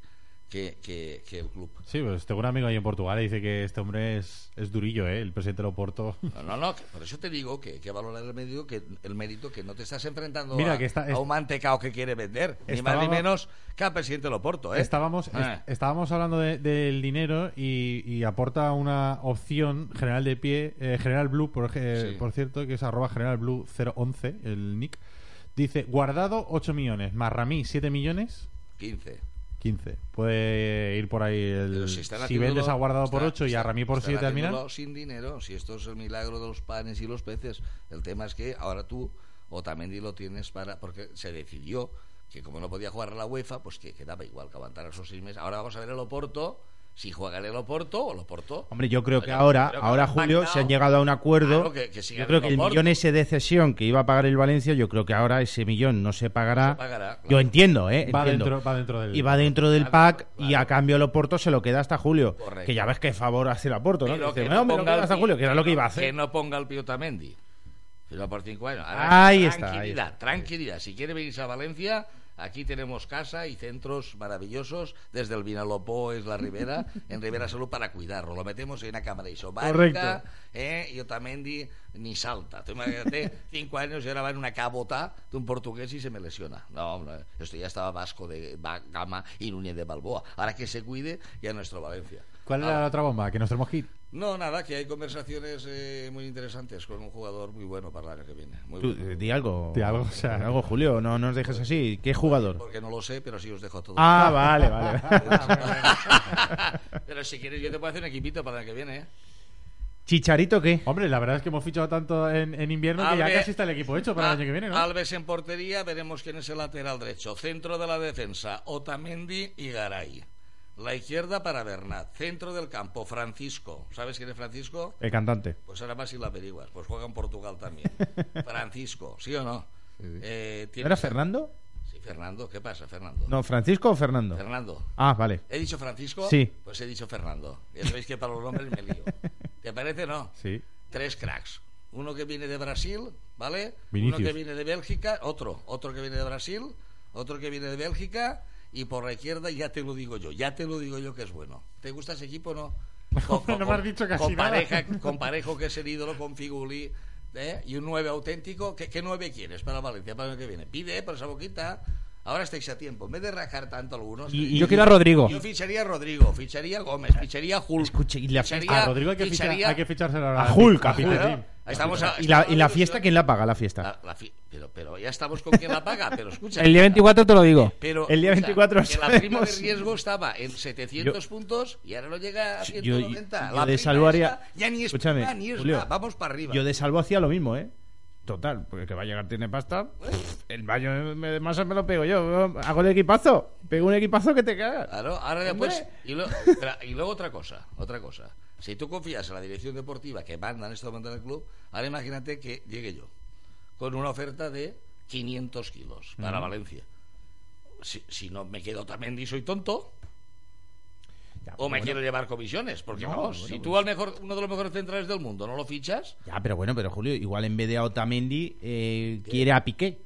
que, que, que el club. Sí, pues tengo un amigo ahí en Portugal y dice que este hombre es, es durillo, ¿eh? El presidente del Oporto. No, no, no, que por eso te digo que hay que valorar el mérito, que, el mérito que no te estás enfrentando Mira, a, que está- a un mantecao que quiere vender, ni más ni menos que al presidente del Oporto. ¿eh? Estábamos, est- Eh. estábamos hablando de- del dinero y, y aporta una opción general de pie, eh, General Blue, por, Sí. por cierto, que es arroba General Blue 011, el nick. Dice, guardado 8 millones, más Ramí 7 millones, 15. 15. Puede ir por ahí el... Si, si, vendes a guardado por está- 8 y a Ramí por están 7 al final... sin dinero, si esto es el milagro de los panes y los peces. El tema es que ahora tú, Otamendi lo tienes para... Porque se decidió que como no podía jugar a la UEFA, pues que quedaba igual que aguantar esos seis meses. Ahora vamos a ver el Oporto, si juega el Oporto o el Oporto. Hombre, yo creo que ahora, creo que ahora Julio, se han llegado a un acuerdo. Claro, que- que yo creo que el millón ese de cesión que iba a pagar el Valencia, yo creo que ahora ese millón no se pagará. Se pagará, Yo entiendo, ¿eh? Va Entiendo. dentro, va dentro del... Y va dentro del Claro, pack y a cambio el Oporto se lo queda hasta julio. Correcto. Que ya ves qué favor hace el Oporto, ¿no? Pero Que dice, que "No, no me lo ponga hasta julio, que era lo que iba a Que hacer. no ponga el Piotamendi. Firma por cinco años. Ahora, Ahí está, ahí Tranquilidad, está. tranquilidad. Si quiere venirse a Valencia, aquí tenemos casa y centros maravillosos, desde el Vinalopó, es la Ribera, en Ribera Salud para cuidarlo. Lo metemos en una cámara isobárica. ¿eh? y Otamendi ni salta. Tú imagínate, cinco años y ahora va en una cabota de un portugués y se me lesiona. No, hombre, esto ya estaba Vasco de Gama y Núñez de Balboa. Ahora que se cuide ya nuestro Valencia. ¿Cuál era la otra bomba? Que nos tenemos hit. No, nada, que hay conversaciones eh, muy interesantes con un jugador muy bueno para el año que viene. Muy Tú, bueno. eh, di algo. Di algo, o sea- Di algo, Julio, no nos dejes así. ¿Qué jugador? Porque no lo sé, pero sí os dejo todo. Ah, vale, vale. (laughs) (laughs) pero si quieres, yo te puedo hacer un equipito para el año que viene. ¿eh? ¿Chicharito qué? Hombre, la verdad es que hemos fichado tanto en, en invierno que ya casi está el equipo hecho para el año que viene, ¿no? Alves en portería, veremos quién es el lateral derecho. Centro de la defensa, Otamendi y Garay. La izquierda para Bernat. Centro del campo, Francisco. ¿Sabes quién es Francisco? El cantante. Pues ahora más si lo averiguas. Pues juega en Portugal también. (laughs) Francisco, ¿sí o no? Eh, ¿No tiene- era Fernando? Sí, Fernando. ¿Qué pasa, Fernando? No, ¿Francisco o Fernando? Fernando. Ah, vale. ¿He dicho Francisco? Sí. Pues he dicho Fernando. Ya sabéis que para los nombres me lío. (laughs) ¿Te parece no? Sí. Tres cracks. Uno que viene de Brasil, ¿vale? Vinicius. Uno que viene de Bélgica, otro. Otro que viene de Brasil, otro que viene de Bélgica y por la izquierda ya te lo digo yo. Ya te lo digo yo que es bueno. ¿Te gusta ese equipo o no? Con, (laughs) No me has dicho casi con nada. pareja, con Parejo, que es el ídolo, con Figuli, ¿eh? y un 9 auténtico. ¿Qué, qué 9 quieres para Valencia para el año que viene? Pide por esa boquita. Ahora estáis a tiempo. En vez de rajar tanto algunos. Y- y- Yo quiero a Rodrigo. Yo ficharía a Rodrigo, ficharía a Gómez, ficharía a Hulk. Escuche, y la ficharía- A Rodrigo hay que, fichar, ficharía- hay que fichárselo ahora A Hulk, a Hulk. Lim. Estamos a- ¿Y la, y la a- fiesta quién la paga, la fiesta? La- la fi- pero, ya estamos con quién la paga, pero escucha. El día 24 te lo digo. Pero, El día escucha, 24 que la prima de riesgo estaba en 700 puntos y ahora lo llega a Yo- yo- 190. yo la de salvo haría- ya ni es Escúchame, prima ni es Julio, nada. Vamos para arriba. Yo de salvo hacía lo mismo, ¿eh? Total, porque que va a llegar tiene pasta. El baño me- más me lo pego yo. Hago el equipazo. Pego un equipazo que te cagas. Claro, ahora después. Hombre. Y, lo- y luego otra cosa, otra cosa. Si tú confías en la dirección deportiva que manda en este momento en el club, ahora imagínate que llegue yo con una oferta de 500 kilos para Valencia. Si, si no me quedo también y soy tonto, Ya, o me bueno. quiero llevar comisiones, porque No, vamos, bueno, si pues- tú al mejor, uno de los mejores centrales del mundo no lo fichas, Ya, pero bueno, pero Julio, igual en vez de a Otamendi, eh, quiere a Piqué.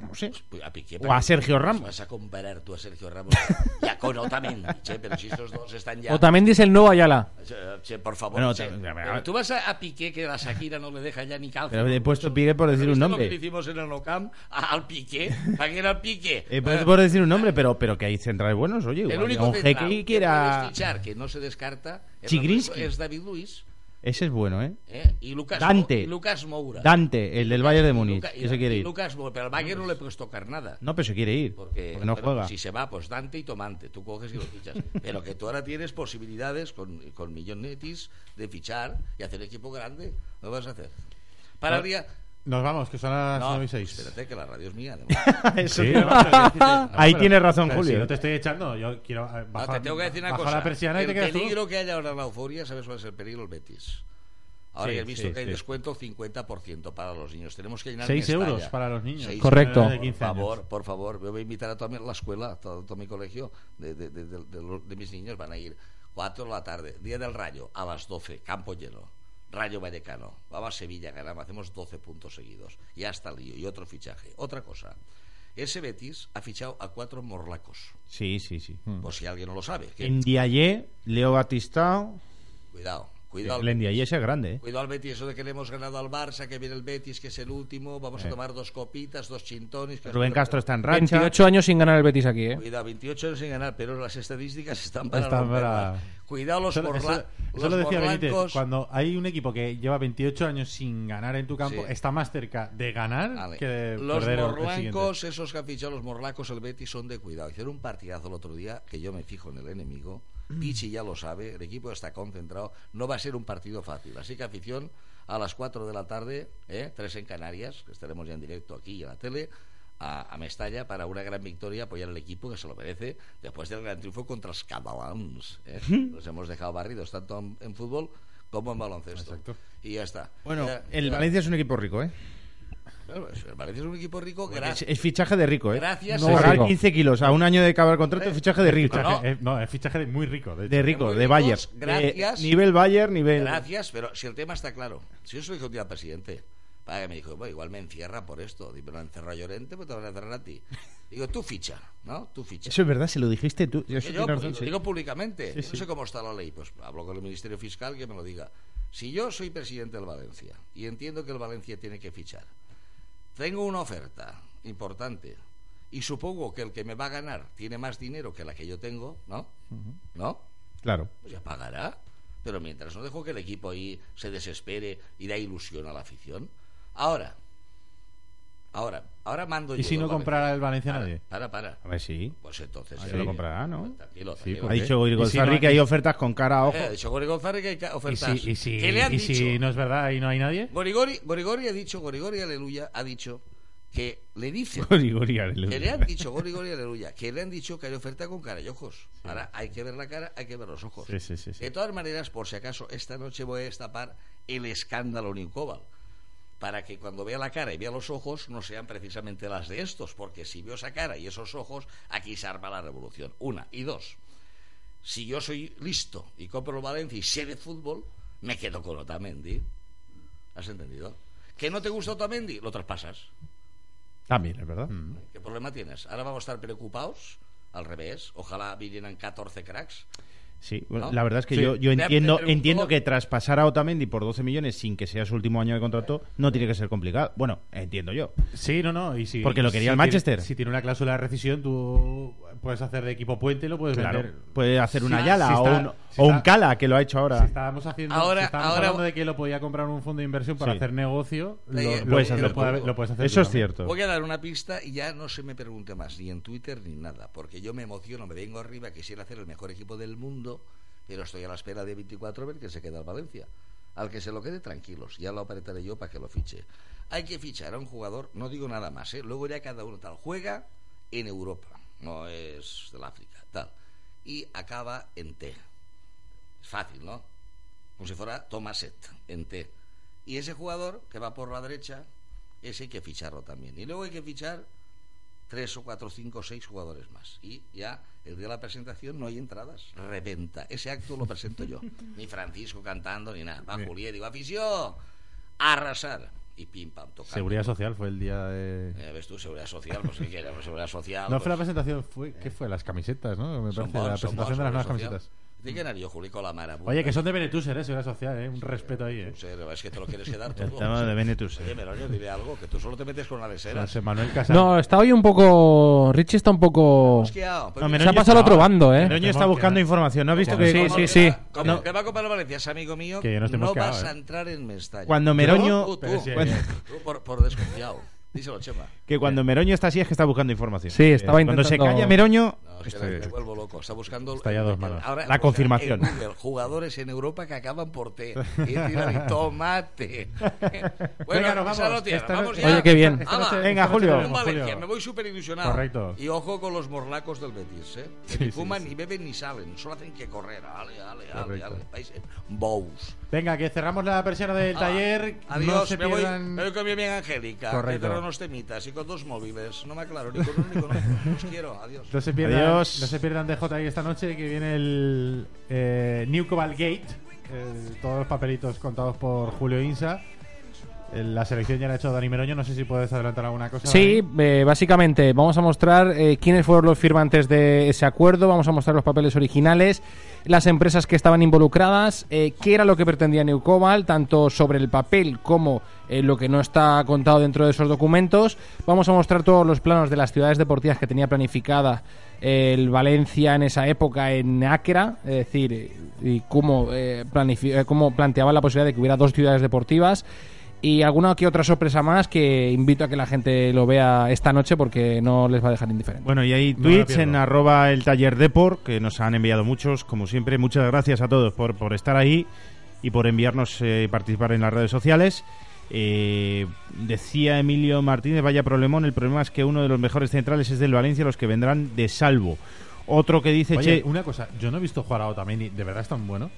No sé. Pues a Piqué, O ¿para a Sergio vas Ramos. a comparar tú a Sergio Ramos ya con Otamendi, che, pero si estos dos están ya... Otamendi es el nuevo Ayala. Che, por favor, Bueno, che. tú vas a, a Piqué que la Shakira no le deja ya ni calcio. Pero he puesto Piqué por decir ¿Pero un viste lo que le nombre. hicimos en el a- al Piqué? ¿Para qué era Piqué? (laughs) He puesto por decir un nombre, pero, pero que hay centrales buenos, oye. el Igual, único que puedes fichar que no se descarta es, Chigrinsky. es David Luis Ese es bueno, ¿eh? ¿eh? y Lucas, Dante. y Lucas Moura. Dante, el del Bayern de Múnich. Luca- que se quiere ir. Lucas Moura, pero al Bayern no le puedes tocar nada. No, pero se quiere ir. Porque, Porque no juega. Si se va, pues Dante y Tomante. Tú coges y lo fichas. (laughs) Pero que tú ahora tienes posibilidades con, con millonetis de fichar y hacer equipo grande. ¿Lo vas a hacer? Para el día. Nos vamos, que son las No, 9 y 6. espérate, que la radio es mía. (laughs) Eso Sí, no, no, (laughs) Ahí pero- tienes razón, pero Julio. Si no te estoy echando, yo quiero eh, No, bajar, te tengo que decir una cosa. la persiana y el te quedas tú. peligro que hay ahora en la euforia, ¿sabes cuál es el peligro? El Betis. Ahora Sí, ya has visto sí, que hay sí. descuento 50% para los niños. Tenemos que llenar 6 Mestalla. euros para los niños. Seis Correcto. euros. De 15 Por favor, por favor. Yo voy a invitar a toda mi- la escuela, a todo, todo mi colegio de, de- de- de- de los- de mis niños. Van a ir 4 de la tarde. Día del Rayo, a las 12. Campo lleno. Rayo Vallecano. Vamos a Sevilla, ganamos. Hacemos 12 puntos seguidos. Ya está el lío. Y otro fichaje. Otra cosa. Ese Betis ha fichado a cuatro morlacos. Sí, sí, sí. Por si alguien no lo sabe. En Diaye, Leo Batistao. Cuidado, cuidado. El Ndiaye ese es grande, ¿eh? Cuidado al Betis, eso de que le hemos ganado al Barça, que viene el Betis, que es el último, vamos a Eh. tomar dos copitas, dos chintones. que Rubén es- Castro está en racha. 28 años sin ganar el Betis aquí, ¿eh? Cuidado, 28 años sin ganar, pero las estadísticas están para Están para- Cuidado los, Eso, eso- eso los lo decía Benítez. morlancos. Cuando hay un equipo que lleva 28 años sin ganar en tu campo, Sí. está más cerca de ganar Vale. que de Los morlancos, esos que han fichado los morlacos, el Betis, son de cuidado. Hicieron un partidazo el otro día, que yo me fijo en el enemigo. Mm. Pichi ya lo sabe, el equipo está concentrado. No va a ser un partido fácil. Así que afición, a las 4 de la tarde, ¿eh? 3 en Canarias, que estaremos ya en directo aquí en la tele, a, a Mestalla para una gran victoria, apoyar al equipo que se lo merece después del gran triunfo contra los catalans. ¿eh? (laughs) Nos hemos dejado barridos tanto en, en fútbol como en baloncesto. Y ya está. Bueno, Ya- el ya- Valencia es un equipo rico, ¿eh? El Valencia es un equipo rico. Es, Gracias. es fichaje de rico, ¿eh? Gracias No, rico. 15 kilos a un año de acabar contrato, es fichaje de rico. No. Eh, no, es fichaje de muy rico. De. De rico, de Bayern. ricos, gracias. De nivel Bayern, nivel... Gracias, pero si el tema está claro. Si yo soy de al presidente, para que me dijo, "Bueno, igual me encierra por esto. Digo, pero encerra a Llorente, pues te van a encerrar a ti. Digo, tú ficha, ¿no? Tú ficha. Eso es verdad, se lo dijiste tú. Yo razón, lo sí. digo públicamente. Sí, No sé cómo está la ley. Pues hablo con el Ministerio Fiscal que me lo diga. Si yo soy presidente del Valencia y entiendo que el Valencia tiene que fichar, tengo una oferta importante y supongo que el que me va a ganar tiene más dinero que la que yo tengo, ¿no? ¿No? Claro. Pues ya pagará. Pero mientras no dejo que el equipo ahí se desespere y da ilusión a la afición. Ahora, ahora, ahora mando ¿Y yo si no comprara el Valencia Para, nadie? Para, para. A ver, sí. Pues entonces. Eh, se lo comprará, ¿no? pues tranquilo, Sí, tranquilo. ¿por Ha dicho Gori ¿Y si que hay ofertas con cara a ojo. Eh, ha dicho Gori González que hay ¿Y ofertas. si, y si, ¿Qué le han y dicho? si no es verdad y no hay nadie? Gorigori, Gorigori ha dicho, Gorigori Aleluya ha dicho que le dice Gori, Gori, aleluya. que le han dicho, Gorigori Aleluya, que le han dicho que hay oferta con cara y ojos. Ahora hay que ver la cara, hay que ver los ojos. Sí, sí, sí, sí. De todas maneras, por si acaso, esta noche voy a destapar el escándalo Newcobal. Para que cuando vea la cara y vea los ojos no sean precisamente las de estos, porque si veo esa cara y esos ojos, aquí se arma la revolución. Una. Y dos, si yo soy listo y compro el Valencia y sé de fútbol, me quedo con Otamendi. ¿Has entendido? ¿Que no te gusta Otamendi? Lo traspasas. También, es verdad. ¿Qué problema tienes? Ahora vamos a estar preocupados. Al revés, ojalá vinieran 14 cracks. Sí, ¿No? la verdad es que Sí. yo, yo entiendo, entiendo que traspasar a Otamendi por 12 millones sin que sea su último año de contrato no tiene que ser complicado. Bueno, entiendo yo. Sí, no, no. Y si, Porque lo quería si el tiene- Manchester. si tiene una cláusula de rescisión, tú puedes hacer de equipo puente y lo puedes Claro, vender. puede hacer una Si- Yala si o, un, si o un Cala que lo ha hecho ahora. Si estábamos haciendo, Ahora- si estábamos ahora- hablando de que lo podía comprar un fondo de inversión para Sí. hacer negocio, lo, Eh, lo- puedes lo hacerlo. puede- lo puedes hacer Eso tú es cierto. Voy a dar una pista y ya no se me pregunte más, ni en Twitter ni nada, porque yo me emociono, me vengo arriba, quisiera hacer el mejor equipo del mundo, pero estoy a la espera de 24 a ver que se queda el Valencia. Al que se lo quede tranquilos, ya lo apretaré yo para que lo fiche. Hay que fichar a un jugador, no digo nada más, ¿eh? luego ya cada uno tal, juega en Europa, no es del África, tal, y acaba en T. Es fácil, ¿no? Como si fuera Tomaset en T. Y ese jugador que va por la derecha, ese hay que ficharlo también. Y luego hay que fichar tres o cuatro, cinco, seis jugadores más. Y ya el día de la presentación no hay entradas. Reventa. Ese acto lo presento yo. (laughs) Ni Francisco cantando ni nada. Va Julián, digo, afición, a arrasar. y pim pam, tocando. Seguridad Social fue el día de... Eh, ves tú, seguridad social, pues si quieres, pues, seguridad social. No fue la pues, presentación, fue, ¿qué fue? Las camisetas, ¿no? Me parece, la presentación de las nuevas camisetas. Juli, con la mare. Oye, que son de Benetuser, ¿eh? Seguridad Social, ¿eh? Un respeto ahí, ¿eh? No sé, es que te lo quieres quedar (laughs) todo. Tema de Benetus. Oye, Meroño, dile algo, que tú solo te metes con la lesera. José Manuel Casal. No, está hoy un poco. Richie está un poco. Pues No, Se ha pasado al otro bando, ¿eh? Meroño está buscando información. ¿No has visto que Sí, sí, sí. va- Como que va a comprar el Valencia, es amigo mío, Que yo no estoy no mosqueado, vas a ¿eh? entrar en Mestalla. cuando Meroño Tú, tú, Pero sí, cuando- tú por, por desconfiado. Díselo, Chema. que cuando Meroño está así es que está buscando información. Sí, estaba Cuando se calla Meroño No, es que me, me vuelvo loco. Está buscando. Está ya dos manos. Ahora, La confirmación. en Google, jugadores en Europa que acaban por T. Y tiran y tomate. (laughs) bueno, Venga, nos vamos. noticia, Esta vamos noche- ya. Oye, qué bien. Esta Ama. noche- Venga, esta noche Julio. Un tenemos, Valencia, me voy súper ilusionado. Correcto. Y ojo con los morlacos del Betis, ¿eh? Que Sí, ni sí, fuman, sí. ni beben, ni salen. Solo hacen que correr. Ale, ale, ale, Correcto. ale. Países Bous. Venga, que cerramos la persiana del Ah, taller. Adiós, no se me, voy, pierdan... me voy con mi amiga Angélica. Correcto. Que unos temitas y con dos móviles. No me aclaro ni con uno ni con otro. (laughs) Os quiero. Adiós. No se pierdan, Adiós. no se pierdan de JI esta noche que viene el eh, New Cobalt Gate. eh, todos los papelitos contados por Julio Insa. La selección ya la ha hecho Dani Meroño. No sé si puedes adelantar alguna cosa. Sí, eh, básicamente vamos a mostrar eh, quiénes fueron los firmantes de ese acuerdo, vamos a mostrar los papeles originales, las empresas que estaban involucradas, eh, qué era lo que pretendía New tanto sobre el papel como eh, lo que no está contado dentro de esos documentos. Vamos a mostrar todos los planos de las ciudades deportivas que tenía planificada eh, el Valencia en esa época en Áquera, es decir, y cómo, eh, cómo planteaba la posibilidad de que hubiera dos ciudades deportivas y alguna que otra sorpresa más que invito a que la gente lo vea esta noche porque no les va a dejar indiferente. Bueno, y hay tweets en arroba el taller deport que nos han enviado muchos, como siempre. Muchas gracias a todos por, por estar ahí y por enviarnos eh, y participar en las redes sociales. Eh, decía Emilio Martínez, vaya problemón, el problema es que uno de los mejores centrales es del Valencia, los que vendrán de salvo. Otro que dice, Oye, che, una cosa. Yo no he visto jugar a Otamendi. ¿De verdad es tan bueno?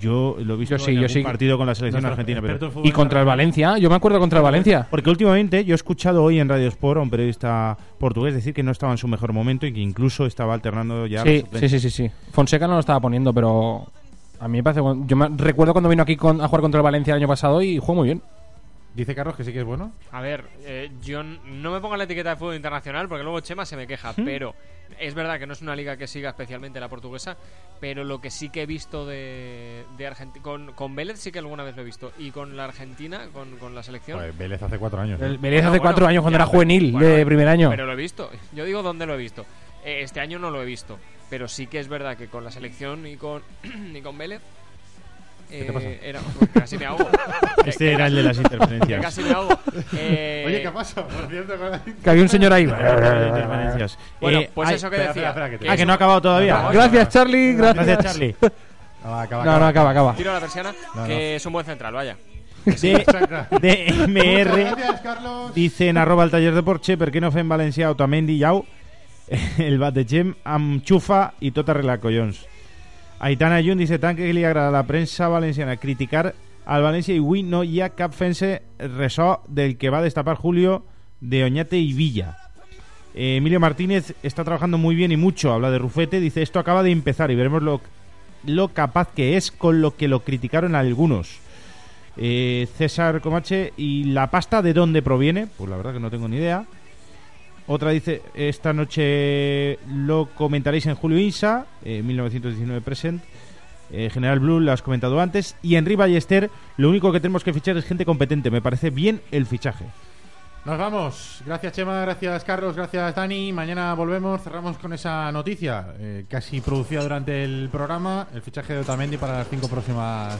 Yo lo he visto Yo sí, en yo algún sí. partido con la selección Nuestro argentina, pero Y contra el Valencia, yo me acuerdo contra el Valencia. Porque últimamente yo he escuchado hoy en Radio Sport a un periodista portugués decir que no estaba en su mejor momento y que incluso estaba alternando ya. Sí, sí, sí, sí, sí. Fonseca no lo estaba poniendo, pero a mí me parece bueno. Yo me recuerdo cuando vino aquí con- a jugar contra el Valencia el año pasado y jugó muy bien. Dice Carlos que sí que es bueno. A ver, eh, yo n- no me pongo la etiqueta de fútbol internacional porque luego Chema se me queja, pero es verdad que no es una liga que siga especialmente la portuguesa, pero lo que sí que he visto de, de Argentina, con, con Vélez sí que alguna vez lo he visto, y con la Argentina, con, con la selección... Pues Vélez hace cuatro años. ¿eh? Vélez hace bueno, cuatro años cuando ya, era juvenil bueno, de primer año. Pero lo he visto. Yo digo dónde lo he visto. Eh, este año no lo he visto. Pero sí que es verdad que con la selección y con, (clears throat) y con Vélez. ¿Qué te pasa? Era, pues casi me ahogo. (laughs) Este era el de las interferencias. casi me ahogo. (laughs) Eh, Oye, ¿qué pasa? Por cierto, con- Que había un señor ahí. (laughs) Interferencias. Bueno, Eh, pues eso que decía. espera, espera, que te- Ah, que no ha acabado todavía. No, Gracias, Charlie. Gracias, Gracias, Charlie. Acaba, acaba, No, no, acaba, acaba. Tiro la persiana, No, no. que es un buen central, vaya. De, DMR dice en arroba el taller de Porche, ¿por qué no fue en Valencia Otamendi Yau? El bat de Gem amb Chufa y tota arreglar collons. Aitana Jun dice tant que li agrada a la premsa valenciana criticar al València i avui no hi ha del que va destapar Julio de Oñate y Villa. Eh, Emilio Martínez está trabajando muy bien y mucho, habla de Rufete, dice esto acaba de empezar y veremos lo, lo capaz que es con lo que lo criticaron algunos. Eh, César Comache, ¿y la pasta de dónde proviene? Pues la verdad que no tengo ni idea. Otra dice, esta noche lo comentaréis en Julio Insa, eh, 1919 present. Eh, General Blue, lo has comentado antes. Y Henry Ballester, lo único que tenemos que fichar es gente competente. Me parece bien el fichaje. Nos vamos. Gracias, Chema. Gracias, Carlos. Gracias, Dani. Mañana volvemos. Cerramos con esa noticia eh, casi producida durante el programa: el fichaje de Otamendi para las cinco próximas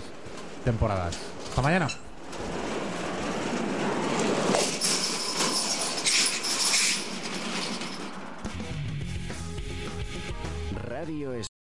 temporadas. Hasta mañana.